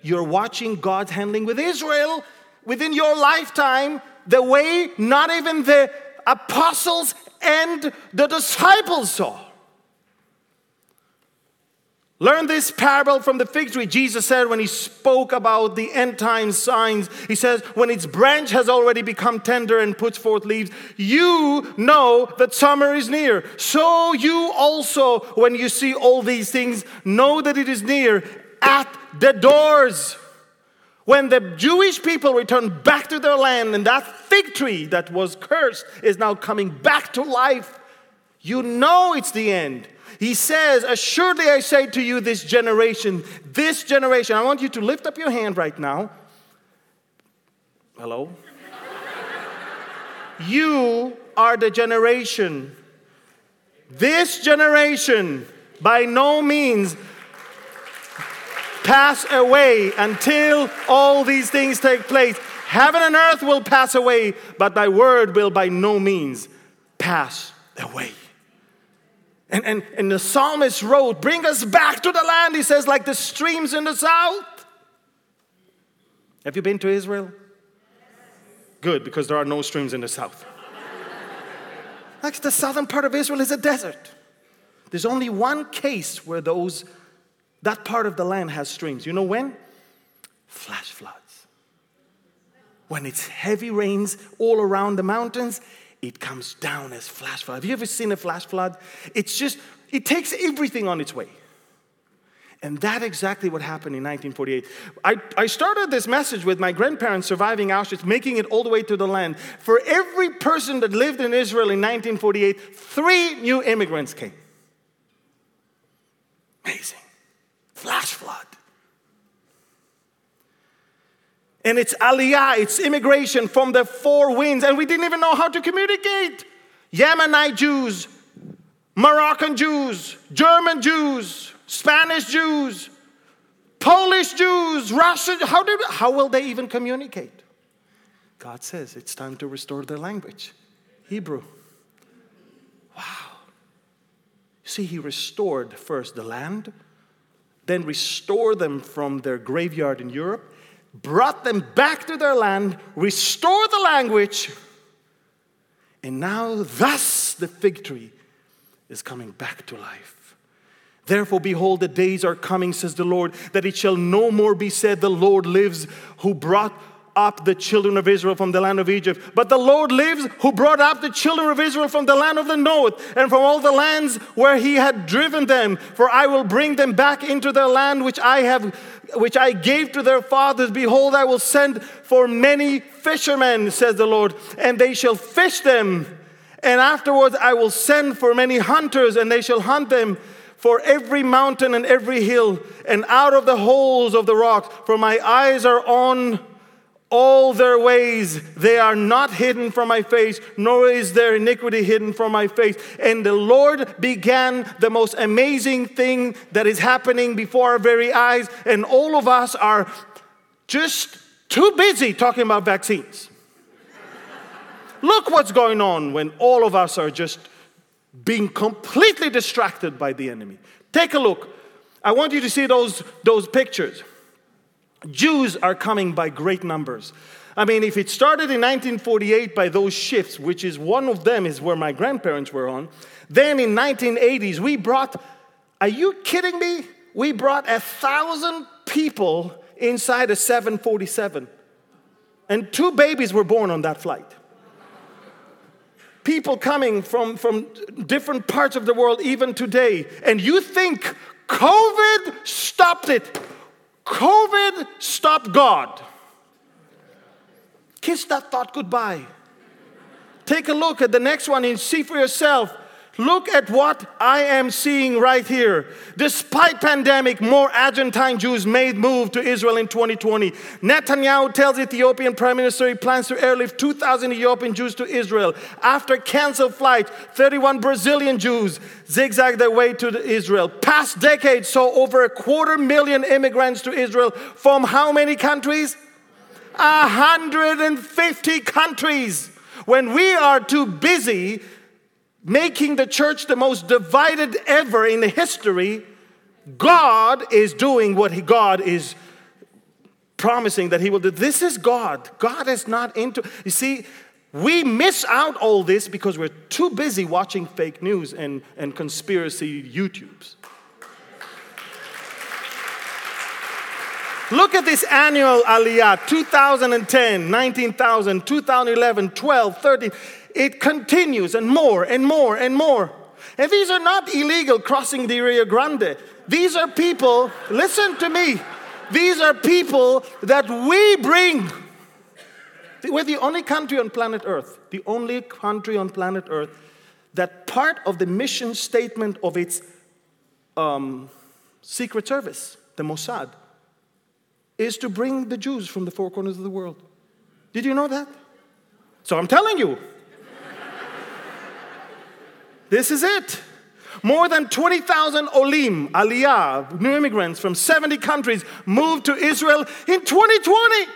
You're watching God's handling with Israel within your lifetime the way not even the apostles and the disciples saw. Learn this parable from the fig tree. Jesus said when he spoke about the end time signs, he says, When its branch has already become tender and puts forth leaves, you know that summer is near. So you also, when you see all these things, know that it is near at the doors. When the Jewish people return back to their land and that fig tree that was cursed is now coming back to life, you know it's the end. He says, Assuredly I say to you, this generation, this generation, I want you to lift up your hand right now. Hello? you are the generation. This generation, by no means, pass away until all these things take place. Heaven and earth will pass away, but thy word will by no means pass away. And, and, and the psalmist wrote, Bring us back to the land, he says, like the streams in the south. Have you been to Israel? Good, because there are no streams in the south. like the southern part of Israel is a desert. There's only one case where those that part of the land has streams. You know when? Flash floods. When it's heavy rains all around the mountains it comes down as flash flood. Have you ever seen a flash flood? It's just, it takes everything on its way. And that exactly what happened in 1948. I, I started this message with my grandparents surviving Auschwitz, making it all the way to the land. For every person that lived in Israel in 1948, three new immigrants came. Amazing. Flash flood. And it's aliyah, it's immigration from the four winds. And we didn't even know how to communicate. Yemenite Jews, Moroccan Jews, German Jews, Spanish Jews, Polish Jews, Russian. How, did, how will they even communicate? God says it's time to restore their language Hebrew. Wow. See, He restored first the land, then restored them from their graveyard in Europe brought them back to their land, restored the language, and now, thus, the fig tree is coming back to life. Therefore, behold, the days are coming, says the Lord, that it shall no more be said, The Lord lives, who brought up the children of Israel from the land of Egypt. But the Lord lives who brought up the children of Israel from the land of the north and from all the lands where he had driven them. For I will bring them back into their land which I have which I gave to their fathers. Behold, I will send for many fishermen, says the Lord, and they shall fish them. And afterwards I will send for many hunters, and they shall hunt them for every mountain and every hill, and out of the holes of the rocks. For my eyes are on all their ways they are not hidden from my face nor is their iniquity hidden from my face. And the lord began the most amazing thing that is happening before our very eyes and all of us are just too busy talking about vaccines. Look what's going on when all of us are just being completely distracted by the enemy. Take a look. I want you to see those those pictures Jews are coming by great numbers. I mean, if it started in 1948 by those ships, which is one of them is where my grandparents were on, then in 1980s we brought, are you kidding me? We brought a thousand people inside a 747. And two babies were born on that flight. People coming from, from different parts of the world, even today. And you think COVID stopped it. COVID stopped God. Kiss that thought goodbye. Take a look at the next one and see for yourself. Look at what I am seeing right here. Despite pandemic, more Argentine Jews made move to Israel in 2020. Netanyahu tells Ethiopian Prime Minister he plans to airlift 2,000 Ethiopian Jews to Israel. After canceled flight, 31 Brazilian Jews zigzag their way to Israel. Past decades saw over a quarter million immigrants to Israel from how many countries? 150 countries. When we are too busy making the church the most divided ever in the history, God is doing what he, God is promising that he will do. This is God. God is not into, you see, we miss out all this because we're too busy watching fake news and, and conspiracy YouTubes. Look at this annual aliyah 2010, 19,000, 2011, 12, 13. It continues and more and more and more. And these are not illegal crossing the Rio Grande. These are people, listen to me, these are people that we bring. We're the only country on planet Earth, the only country on planet Earth that part of the mission statement of its um, secret service, the Mossad, is to bring the Jews from the four corners of the world. Did you know that? So I'm telling you, this is it. More than 20,000 Olim, Aliyah, new immigrants from 70 countries moved to Israel in 2020.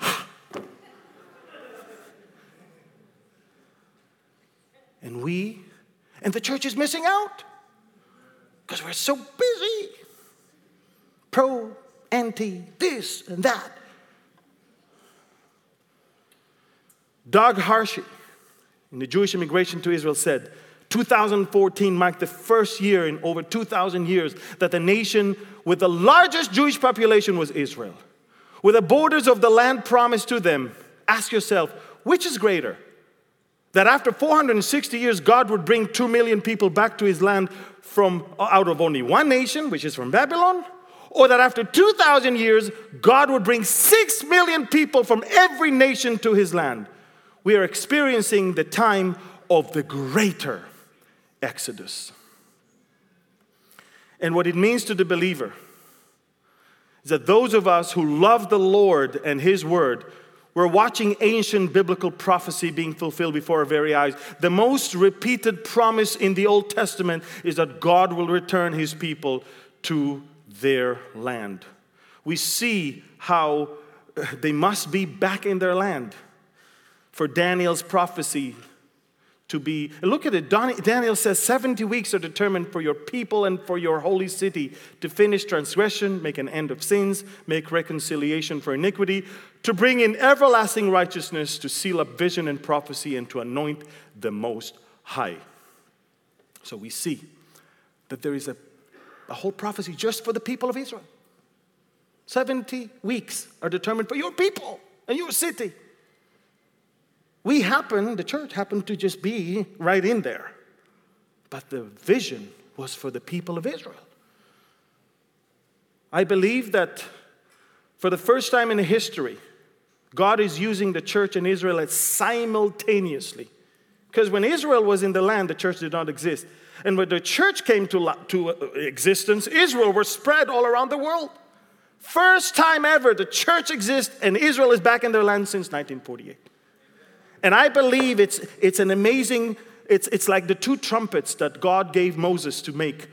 and we, and the church is missing out because we're so busy. Pro, anti, this and that. Doug Hershey, the Jewish immigration to Israel, said 2014 marked the first year in over 2,000 years that the nation with the largest Jewish population was Israel. With the borders of the land promised to them, ask yourself, which is greater? That after 460 years, God would bring 2 million people back to his land from uh, out of only one nation, which is from Babylon? Or that after 2,000 years, God would bring 6 million people from every nation to his land? We are experiencing the time of the greater Exodus. And what it means to the believer is that those of us who love the Lord and His Word, we're watching ancient biblical prophecy being fulfilled before our very eyes. The most repeated promise in the Old Testament is that God will return His people to their land. We see how they must be back in their land. For Daniel's prophecy, to be. Look at it. Daniel says 70 weeks are determined for your people and for your holy city to finish transgression, make an end of sins, make reconciliation for iniquity, to bring in everlasting righteousness, to seal up vision and prophecy, and to anoint the Most High. So we see that there is a, a whole prophecy just for the people of Israel. 70 weeks are determined for your people and your city. We happen, the church happened to just be right in there. But the vision was for the people of Israel. I believe that for the first time in history, God is using the church and Israel simultaneously. Because when Israel was in the land, the church did not exist. And when the church came to, to uh, existence, Israel was spread all around the world. First time ever, the church exists and Israel is back in their land since 1948. And I believe it's, it's an amazing, it's, it's like the two trumpets that God gave Moses to make.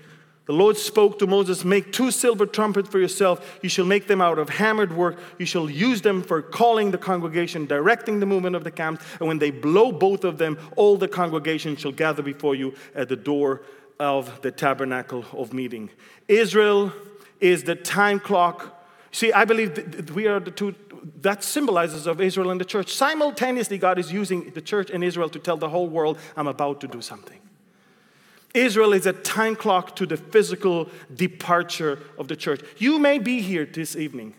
The Lord spoke to Moses, Make two silver trumpets for yourself. You shall make them out of hammered work. You shall use them for calling the congregation, directing the movement of the camps. And when they blow both of them, all the congregation shall gather before you at the door of the tabernacle of meeting. Israel is the time clock. See, I believe that we are the two that symbolizes of Israel and the church. Simultaneously, God is using the church and Israel to tell the whole world, I'm about to do something. Israel is a time clock to the physical departure of the church. You may be here this evening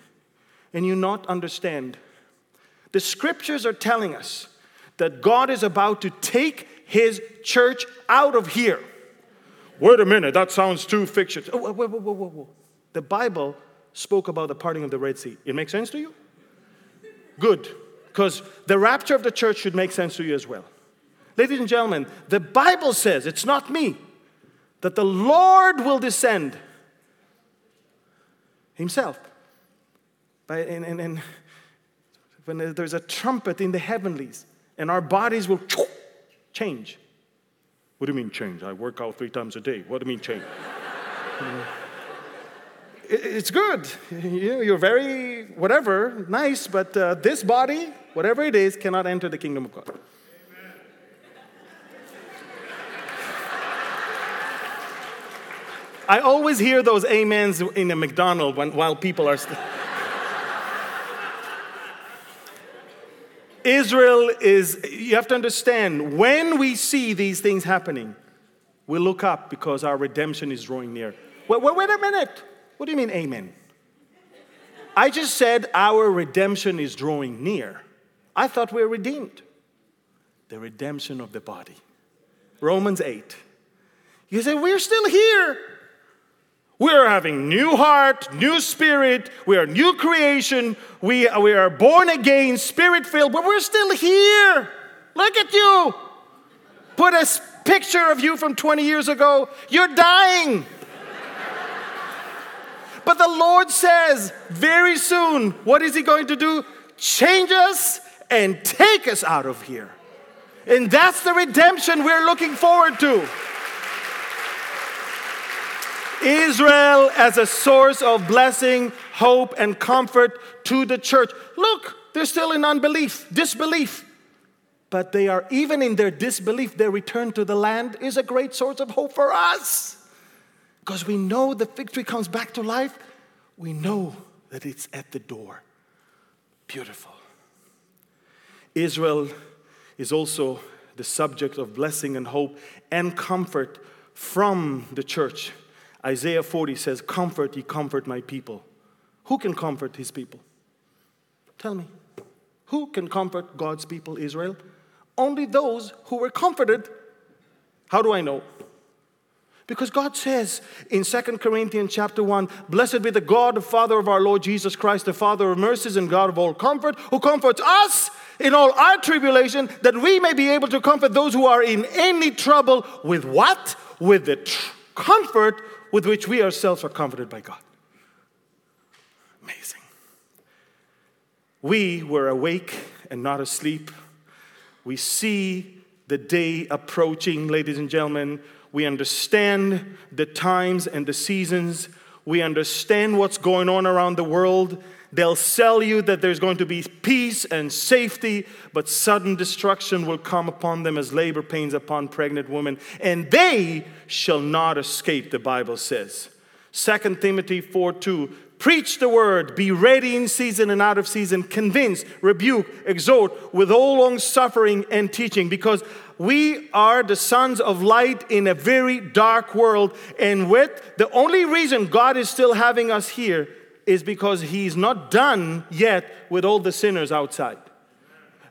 and you not understand. The scriptures are telling us that God is about to take his church out of here. Wait a minute, that sounds too fictitious. Oh, whoa, whoa, whoa, whoa, whoa. The Bible spoke about the parting of the Red Sea. It makes sense to you? Good, because the rapture of the church should make sense to you as well. Ladies and gentlemen, the Bible says, it's not me, that the Lord will descend Himself. By, and, and, and when there's a trumpet in the heavenlies, and our bodies will change. What do you mean change? I work out three times a day. What do you mean change? It's good. You're very, whatever, nice, but uh, this body, whatever it is, cannot enter the kingdom of God. I always hear those amens in a McDonald's when, while people are. St- Israel is, you have to understand, when we see these things happening, we look up because our redemption is drawing near. Wait, wait, wait a minute. What do you mean, amen? I just said our redemption is drawing near. I thought we are redeemed. The redemption of the body. Romans 8. You say, We're still here. We are having new heart, new spirit. We are new creation. We, we are born again, spirit filled, but we're still here. Look at you. Put a picture of you from 20 years ago. You're dying. But the Lord says very soon, what is He going to do? Change us and take us out of here. And that's the redemption we're looking forward to. Israel as a source of blessing, hope, and comfort to the church. Look, they're still in unbelief, disbelief. But they are, even in their disbelief, their return to the land is a great source of hope for us. Because we know the victory comes back to life, we know that it's at the door. Beautiful. Israel is also the subject of blessing and hope and comfort from the church. Isaiah 40 says, Comfort ye, comfort my people. Who can comfort his people? Tell me. Who can comfort God's people, Israel? Only those who were comforted. How do I know? Because God says in 2 Corinthians chapter 1, Blessed be the God, the Father of our Lord Jesus Christ, the Father of mercies and God of all comfort, who comforts us in all our tribulation, that we may be able to comfort those who are in any trouble with what? With the tr- comfort with which we ourselves are comforted by God. Amazing. We were awake and not asleep. We see the day approaching, ladies and gentlemen. We understand the times and the seasons. We understand what's going on around the world. They'll sell you that there's going to be peace and safety, but sudden destruction will come upon them as labor pains upon pregnant women, and they shall not escape, the Bible says. 2 Timothy 4 2 Preach the word, be ready in season and out of season, convince, rebuke, exhort with all long suffering and teaching, because we are the sons of light in a very dark world. And with the only reason God is still having us here is because He's not done yet with all the sinners outside.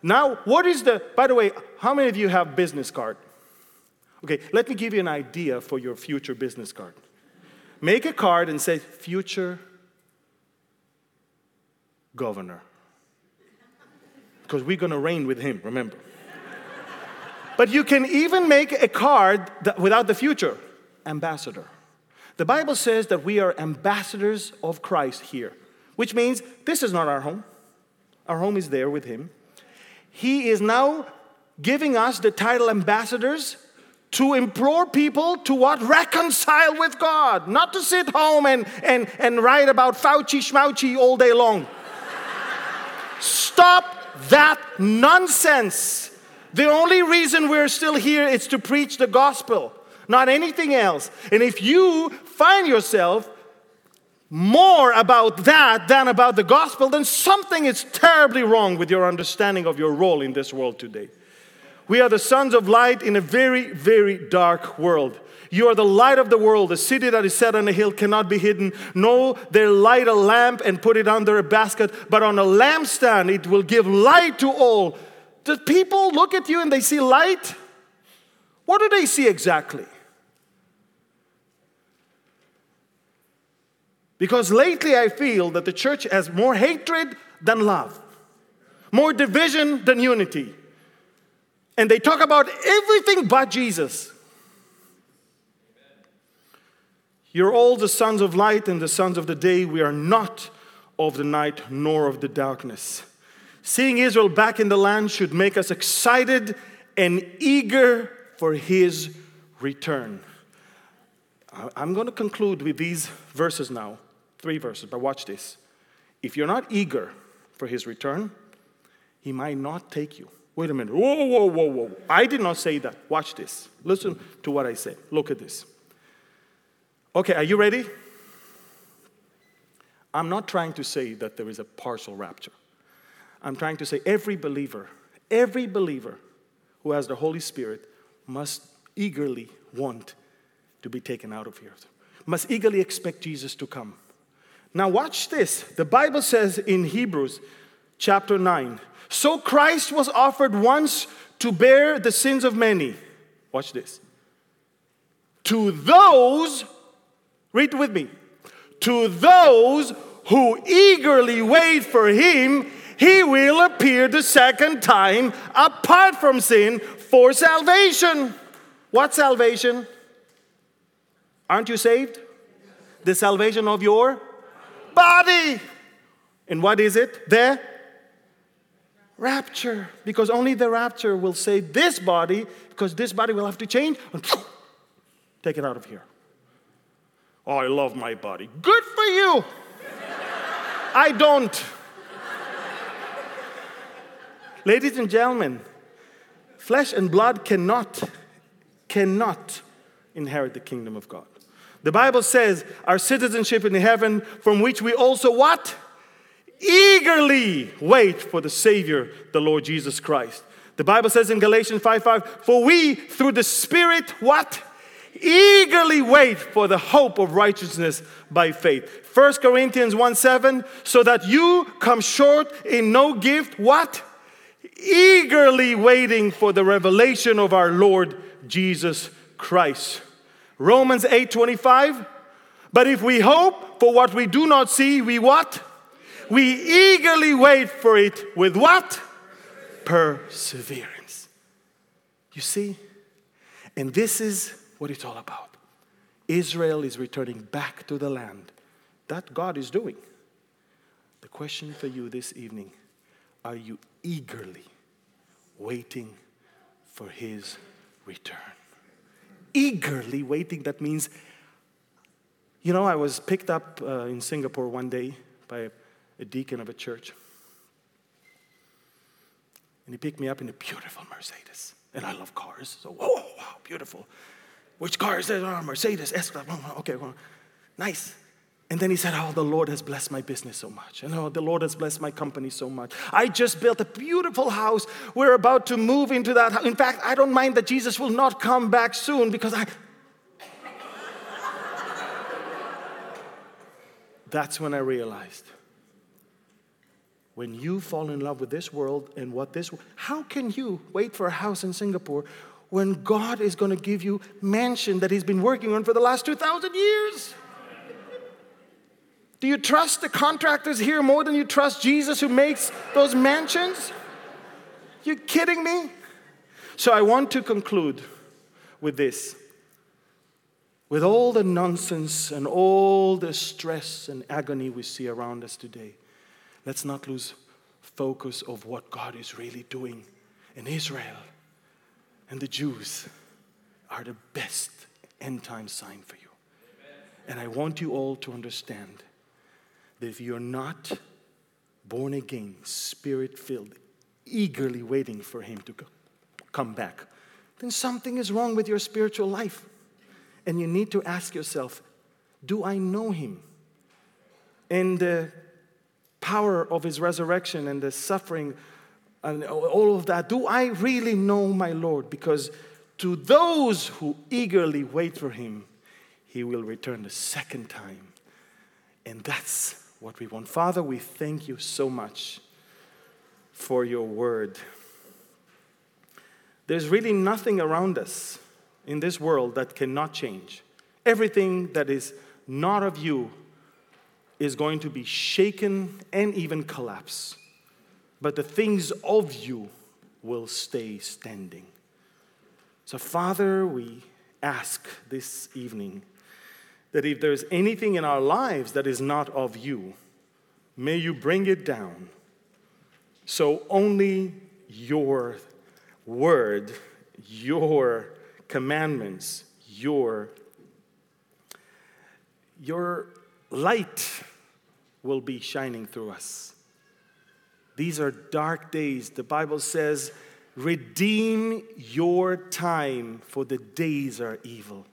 Now, what is the, by the way, how many of you have business card? Okay, let me give you an idea for your future business card. Make a card and say, future governor. Because we're going to reign with him, remember. But you can even make a card without the future ambassador. The Bible says that we are ambassadors of Christ here, which means this is not our home. Our home is there with him. He is now giving us the title ambassadors to implore people to what? Reconcile with God, not to sit home and, and, and write about Fauci schmouchy all day long. Stop that nonsense. The only reason we're still here is to preach the gospel, not anything else. And if you find yourself more about that than about the gospel, then something is terribly wrong with your understanding of your role in this world today. We are the sons of light in a very, very dark world. You are the light of the world. The city that is set on a hill cannot be hidden. No, they light a lamp and put it under a basket, but on a lampstand it will give light to all. Do people look at you and they see light? What do they see exactly? Because lately I feel that the church has more hatred than love, more division than unity. And they talk about everything but Jesus. You're all the sons of light and the sons of the day. We are not of the night nor of the darkness. Seeing Israel back in the land should make us excited and eager for his return. I'm going to conclude with these verses now, three verses, but watch this. If you're not eager for his return, he might not take you. Wait a minute. Whoa, whoa, whoa, whoa. I did not say that. Watch this. Listen to what I said. Look at this. Okay, are you ready? I'm not trying to say that there is a partial rapture. I'm trying to say every believer, every believer who has the Holy Spirit must eagerly want to be taken out of here, must eagerly expect Jesus to come. Now, watch this. The Bible says in Hebrews chapter 9 So Christ was offered once to bear the sins of many. Watch this. To those, read with me, to those who eagerly wait for him, he will appear the second time apart from sin for salvation. What salvation? Aren't you saved? The salvation of your body. And what is it? The rapture. Because only the rapture will save this body, because this body will have to change and take it out of here. Oh, I love my body. Good for you. I don't. Ladies and gentlemen, flesh and blood cannot, cannot inherit the kingdom of God. The Bible says our citizenship in heaven, from which we also what? Eagerly wait for the Savior, the Lord Jesus Christ. The Bible says in Galatians 5 5, for we through the Spirit, what? Eagerly wait for the hope of righteousness by faith. 1 Corinthians 1 7, so that you come short in no gift, what? Eagerly waiting for the revelation of our Lord Jesus Christ. Romans 8:25 But if we hope for what we do not see we what? We eagerly wait for it with what? Perseverance. You see and this is what it's all about. Israel is returning back to the land that God is doing. The question for you this evening are you eagerly waiting for his return eagerly waiting. That means, you know, I was picked up uh, in Singapore one day by a, deacon of a church. And he picked me up in a beautiful Mercedes. And I love cars. So, whoa, wow, beautiful. Which car is this? Oh, Mercedes. S. Okay, well, nice. And then he said, Oh, the Lord has blessed my business so much. And oh, the Lord has blessed my company so much. I just built a beautiful house. We're about to move into that. House. In fact, I don't mind that Jesus will not come back soon because I. That's when I realized when you fall in love with this world and what this how can you wait for a house in Singapore when God is going to give you mansion that he's been working on for the last 2000 years? Do you trust the contractors here more than you trust Jesus who makes those mansions? You kidding me? So I want to conclude with this. With all the nonsense and all the stress and agony we see around us today, let's not lose focus of what God is really doing in Israel. And the Jews are the best end time sign for you. And I want you all to understand that if you're not born again, spirit filled, eagerly waiting for Him to come back, then something is wrong with your spiritual life. And you need to ask yourself do I know Him? And the power of His resurrection and the suffering and all of that, do I really know my Lord? Because to those who eagerly wait for Him, He will return the second time. And that's what we want. Father, we thank you so much for your word. There's really nothing around us in this world that cannot change. Everything that is not of you is going to be shaken and even collapse. But the things of you will stay standing. So, Father, we ask this evening that if there's anything in our lives that is not of you, may you bring it down. So only your word, your commandments, your, your light will be shining through us. These are dark days. The Bible says, redeem your time, for the days are evil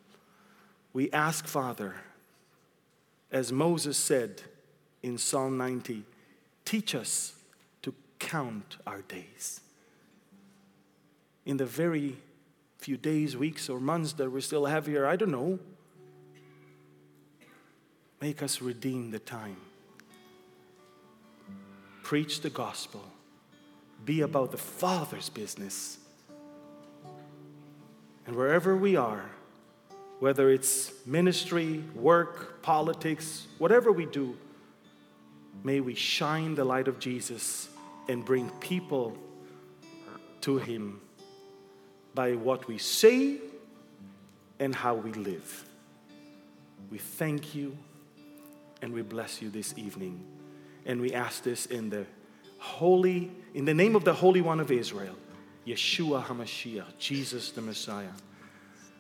we ask, Father, as Moses said in Psalm 90, teach us to count our days. In the very few days, weeks, or months that we still have here, I don't know. Make us redeem the time preach the gospel, be about the Father's business. And wherever we are, whether it's ministry, work, politics, whatever we do, may we shine the light of Jesus and bring people to Him by what we say and how we live. We thank you and we bless you this evening. And we ask this in the holy, in the name of the Holy One of Israel, Yeshua HaMashiach, Jesus the Messiah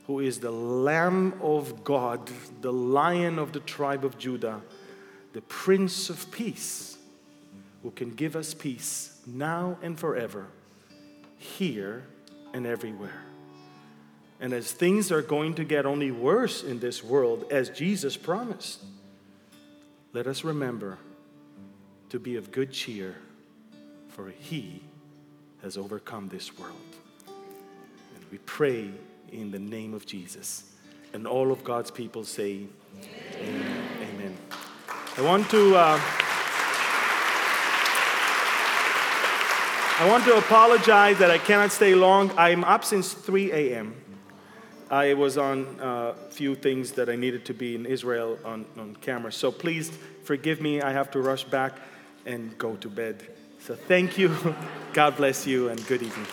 who is the Lamb of God, the Lion of the tribe of Judah, the Prince of Peace, who can give us peace now and forever, here and everywhere. And as things are going to get only worse in this world, as Jesus promised, let us remember to be of good cheer, for He has overcome this world. And we pray in the name of Jesus. And all of God's people say, Amen. Amen. I want to. Uh, I want to apologize that I cannot stay long. I'm up since 3 a.m. I was on a uh, few things that I needed to be in Israel on, on camera. So please forgive me. I have to rush back and go to bed. So thank you. God bless you and good evening.